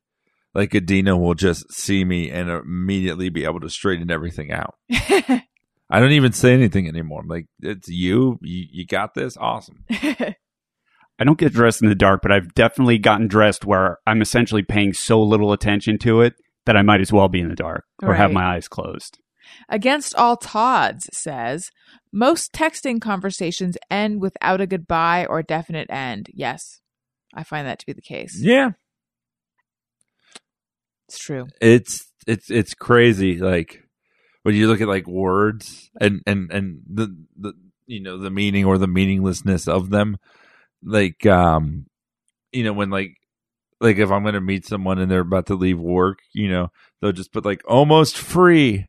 like Adina will just see me and immediately be able to straighten everything out. (laughs) I don't even say anything anymore. I'm like, it's you. You, you got this. Awesome. (laughs) I don't get dressed in the dark, but I've definitely gotten dressed where I'm essentially paying so little attention to it that I might as well be in the dark or have my eyes closed. Against All Todds says, most texting conversations end without a goodbye or definite end. Yes, I find that to be the case. Yeah. It's true. it's it's it's crazy like when you look at like words and and and the the you know the meaning or the meaninglessness of them like um you know when like like if i'm gonna meet someone and they're about to leave work you know they'll just put like almost free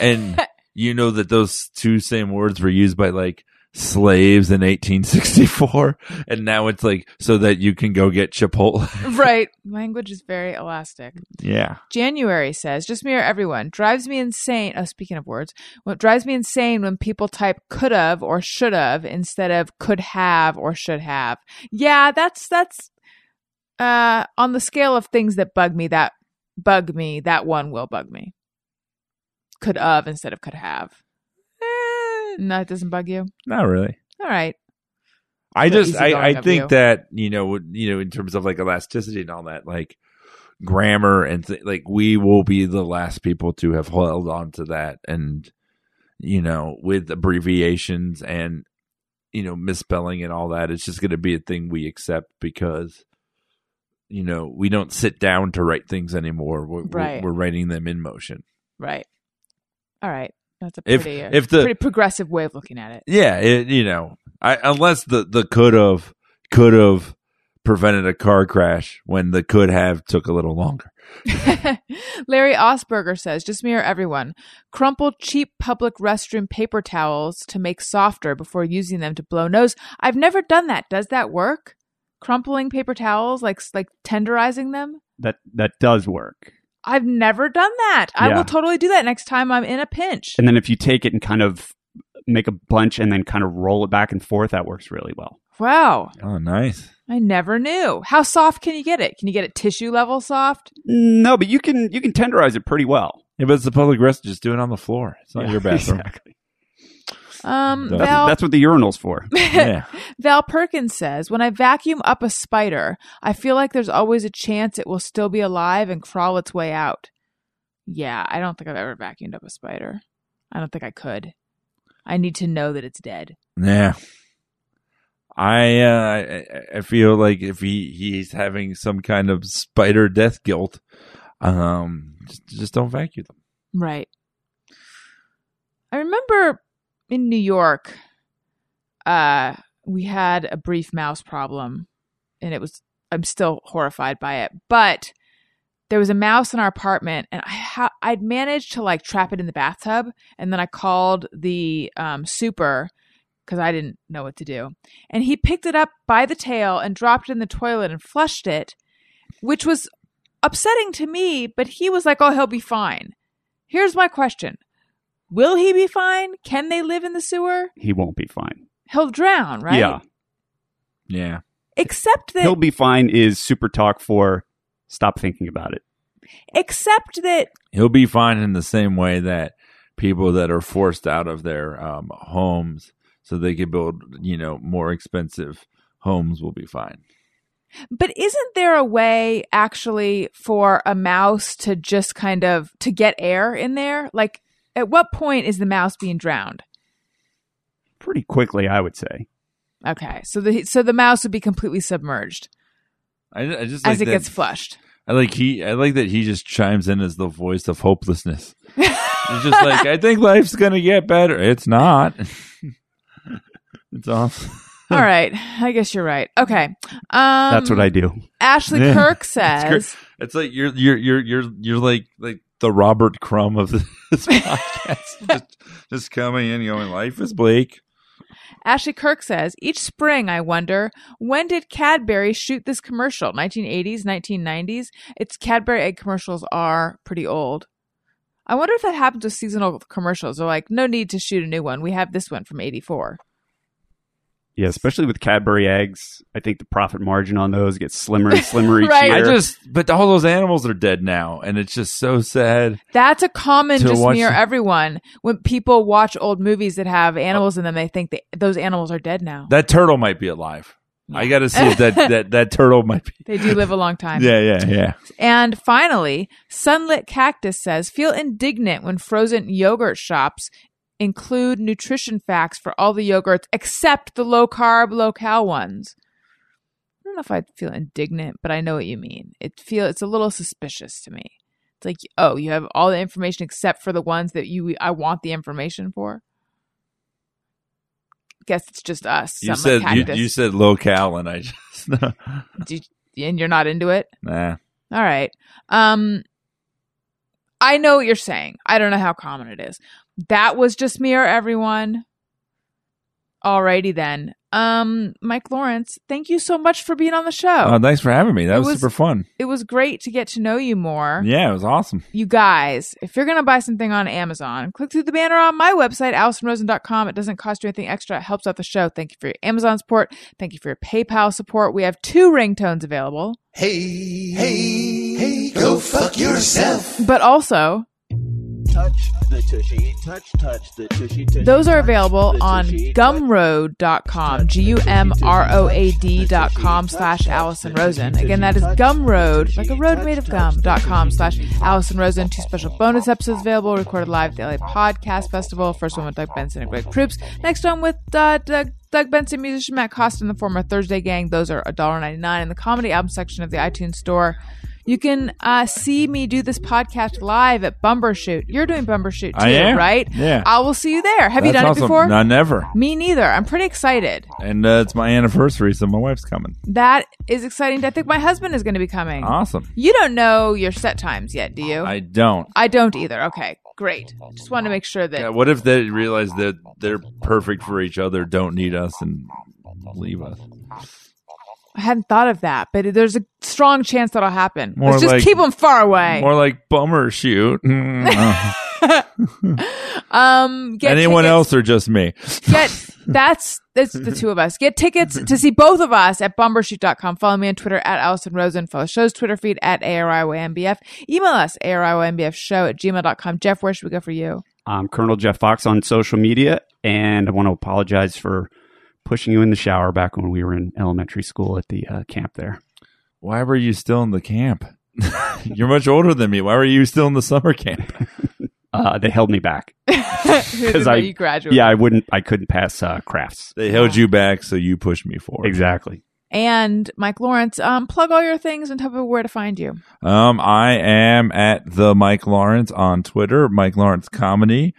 and (laughs) you know that those two same words were used by like slaves in 1864 (laughs) and now it's like so that you can go get chipotle (laughs) right. Language is very elastic. yeah January says, just me or everyone. Drives me insane. Oh, speaking of words, what drives me insane when people type could have or should have instead of could have or should have. Yeah, that's that's uh on the scale of things that bug me, that bug me, that one will bug me. Could have instead of could have. No, it doesn't bug you. not really All right. I just I, I think you. that you know you know in terms of like elasticity and all that like grammar and th- like we will be the last people to have held on to that and you know with abbreviations and you know misspelling and all that it's just going to be a thing we accept because you know we don't sit down to write things anymore we're, we're- we're writing them in motion Right. All right. That's a If- pretty uh, if the- pretty progressive way of looking at it. yeah it, you know I, unless the the could have could have prevented a car crash when the could have took a little longer (laughs) Larry Osberger says, just mirror everyone. Crumple cheap public restroom paper towels to make softer before using them to blow nose. I've never done that. Does that work? Crumpling paper towels, like like tenderizing them? That that does work. I've never done that. I Yeah. will totally do that next time I'm in a pinch. And then if you take it and kind of make a bunch and then kind of roll it back and forth. That works really well. Wow. Oh, nice. I never knew. How soft can you get it? Can you get it tissue level soft? No, but you can you can tenderize it pretty well. Yeah, but it's the public restroom. Just do it on the floor. It's not Yeah, your (laughs) bathroom. Exactly. Um, That's- That's, Val, that's what the urinal's for. (laughs) yeah. Val Perkins says, when I vacuum up a spider, I feel like there's always a chance it will still be alive and crawl its way out. Yeah, I don't think I've ever vacuumed up a spider. I don't think I could. I need to know that it's dead. Yeah. I uh, I- I feel like if he he's having some kind of spider death guilt, um, just, just don't vacuum them. Right. I remember in New York, uh, we had a brief mouse problem, and it was I'm still horrified by it. But there was a mouse in our apartment, and I ha- I'd managed to like trap it in the bathtub, and then I called the um, super because I didn't know what to do, and he picked it up by the tail and dropped it in the toilet and flushed it, which was upsetting to me. But he was like, "Oh, he'll be fine." Here's my question. Will he be fine? Can they live in the sewer? He won't be fine. He'll drown, right? Yeah, Yeah. Except that he'll be fine. Is super talk for stop thinking about it. except that He'll be fine in the same way that people that are forced out of their um, homes so they can build, you know, more expensive homes will be fine. but isn't there a way actually for a mouse to just kind of to get air in there? Like at what point is the mouse being drowned? Pretty quickly, I would say. Okay. So the so the mouse would be completely submerged I, I just as it that- gets flushed. I like he. I like that he just chimes in as the voice of hopelessness. He's just like, (laughs) I think life's gonna get better. It's not. (laughs) it's off. All right. I guess you're right. Okay. Um That's what I do. Ashley (laughs) Kirk says great. It's like you're you're you're you're you're like like the Robert Crumb of (laughs) this (laughs) podcast. just, just coming in, going, life is bleak. Ashley Kirk says, each spring I wonder, when did Cadbury shoot this commercial? 1980s, 1990s? Its Cadbury egg commercials are pretty old. I wonder if that happens with seasonal commercials. They're like, no need to shoot a new one. We have this one from 84. Yeah, especially with Cadbury eggs. I think the profit margin on those gets slimmer and slimmer (laughs) each Right. I just, but all those animals are dead now, and it's just so sad. That's a common just watch near everyone. When people watch old movies that have animals in them, they think that those animals are dead now. That turtle might be alive. I got to see if that, (laughs) that that turtle might be. They do live a long time. Yeah, yeah, yeah. And finally, Sunlit Cactus says, feel indignant when frozen yogurt shops include nutrition facts for all the yogurts except the low carb, low cal ones. I don't know if I'd feel indignant, but I know what you mean. It feel it's a little suspicious to me. It's like, oh, you have all the information except for the ones that you I want the information for. Guess it's just us. You said you, you said local, and I just (laughs) you- and you're not into it. nah. All right. Um I know what you're saying. I don't know how common it is. That was just me or everyone. Alrighty then. Um, Mike Lawrence, thank you so much for being on the show. Oh, thanks for having me. That was, was- super fun. it was great to get to know you more. Yeah, it was awesome. You guys, if you're going to buy something on Amazon, click through the banner on my website, AllisonRosen.com. It doesn't cost you anything extra. It helps out the show. Thank you for your Amazon support. Thank you for your PayPal support. We have two ringtones available, Hey, hey, hey, go fuck yourself. but also touch the tushy, touch, touch the tushy, tushy. Those are available on tushy, touch- gumroad.com, G-U-M-R-O-A-D.com slash Allison Rosen. Again, that is gumroad, like a road made of gum.com slash Allison Rosen. Two special bonus episodes available, recorded live at the LA Podcast Festival. First one with Doug Benson and Greg Proops. Next one with uh, Doug, Doug Benson, musician Matt Costin, and the former Thursday Gang. Those are $1.99 in the comedy album section of the iTunes store. You can uh, see me do this podcast live at Bumbershoot. You're doing Bumbershoot too, I am. right? Yeah. I will see you there. Have you That's done awesome. it before? No, never. Me neither. I'm pretty excited. And uh, it's my anniversary, so my wife's coming. That is exciting. I think my husband is going to be coming. Awesome. You don't know your set times yet, do you? I don't. I don't either. Okay, great. Just want to make sure that. Yeah, what if they realize that they're perfect for each other, don't need us, and leave us? I hadn't thought of that, but there's a strong chance that'll happen. More Let's just like- keep them far away. More like bummer shoot. (laughs) Mm, um, get Anyone tickets- else or just me? Get that's that's the two of us. Get tickets to see both of us at bumbershoot.com. Follow me on Twitter at Allison Rosen. Follow the show's Twitter feed at ARIYMBF. Email us, ARIYMBF show at gmail.com. Jeff, where should we go for you? I'm Colonel Jeff Fox on social media, and I want to apologize for pushing you in the shower back when we were in elementary school at the uh, camp there. Why were you still in the camp? (laughs) You're much older than me. Why were you still in the summer camp? (laughs) Uh, they held me back. (laughs) Because I- graduated. Yeah, I wouldn't. I couldn't pass uh, crafts. They held you back, so you pushed me forward. Exactly. And Mike Lawrence, um, plug all your things and tell people where to find you. Um, I am at the Mike Lawrence on Twitter, Mike Lawrence Comedy.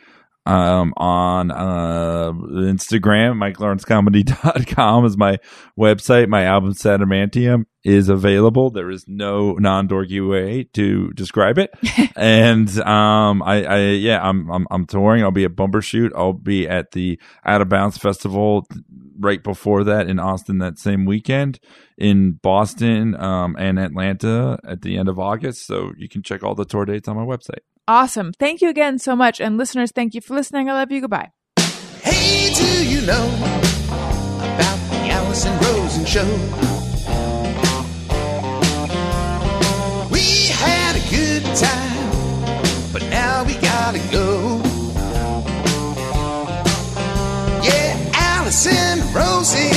Um, on uh, Instagram, MikeLawrenceComedy.com is my website. My album Sadamantium is available. There is no non-dorky way to describe it. (laughs) and um, I, I yeah, I'm, I'm I'm touring. I'll be at Bumbershoot. I'll be at the Out of Bounds Festival right before that in Austin that same weekend in Boston um, and Atlanta at the end of August. So you can check all the tour dates on my website. Awesome. Thank you again so much. And listeners, thank you for listening. I love you. Goodbye. Hey, do you know about the Allison Rosen show? We had a good time, but now we gotta go. Yeah, Allison Rosen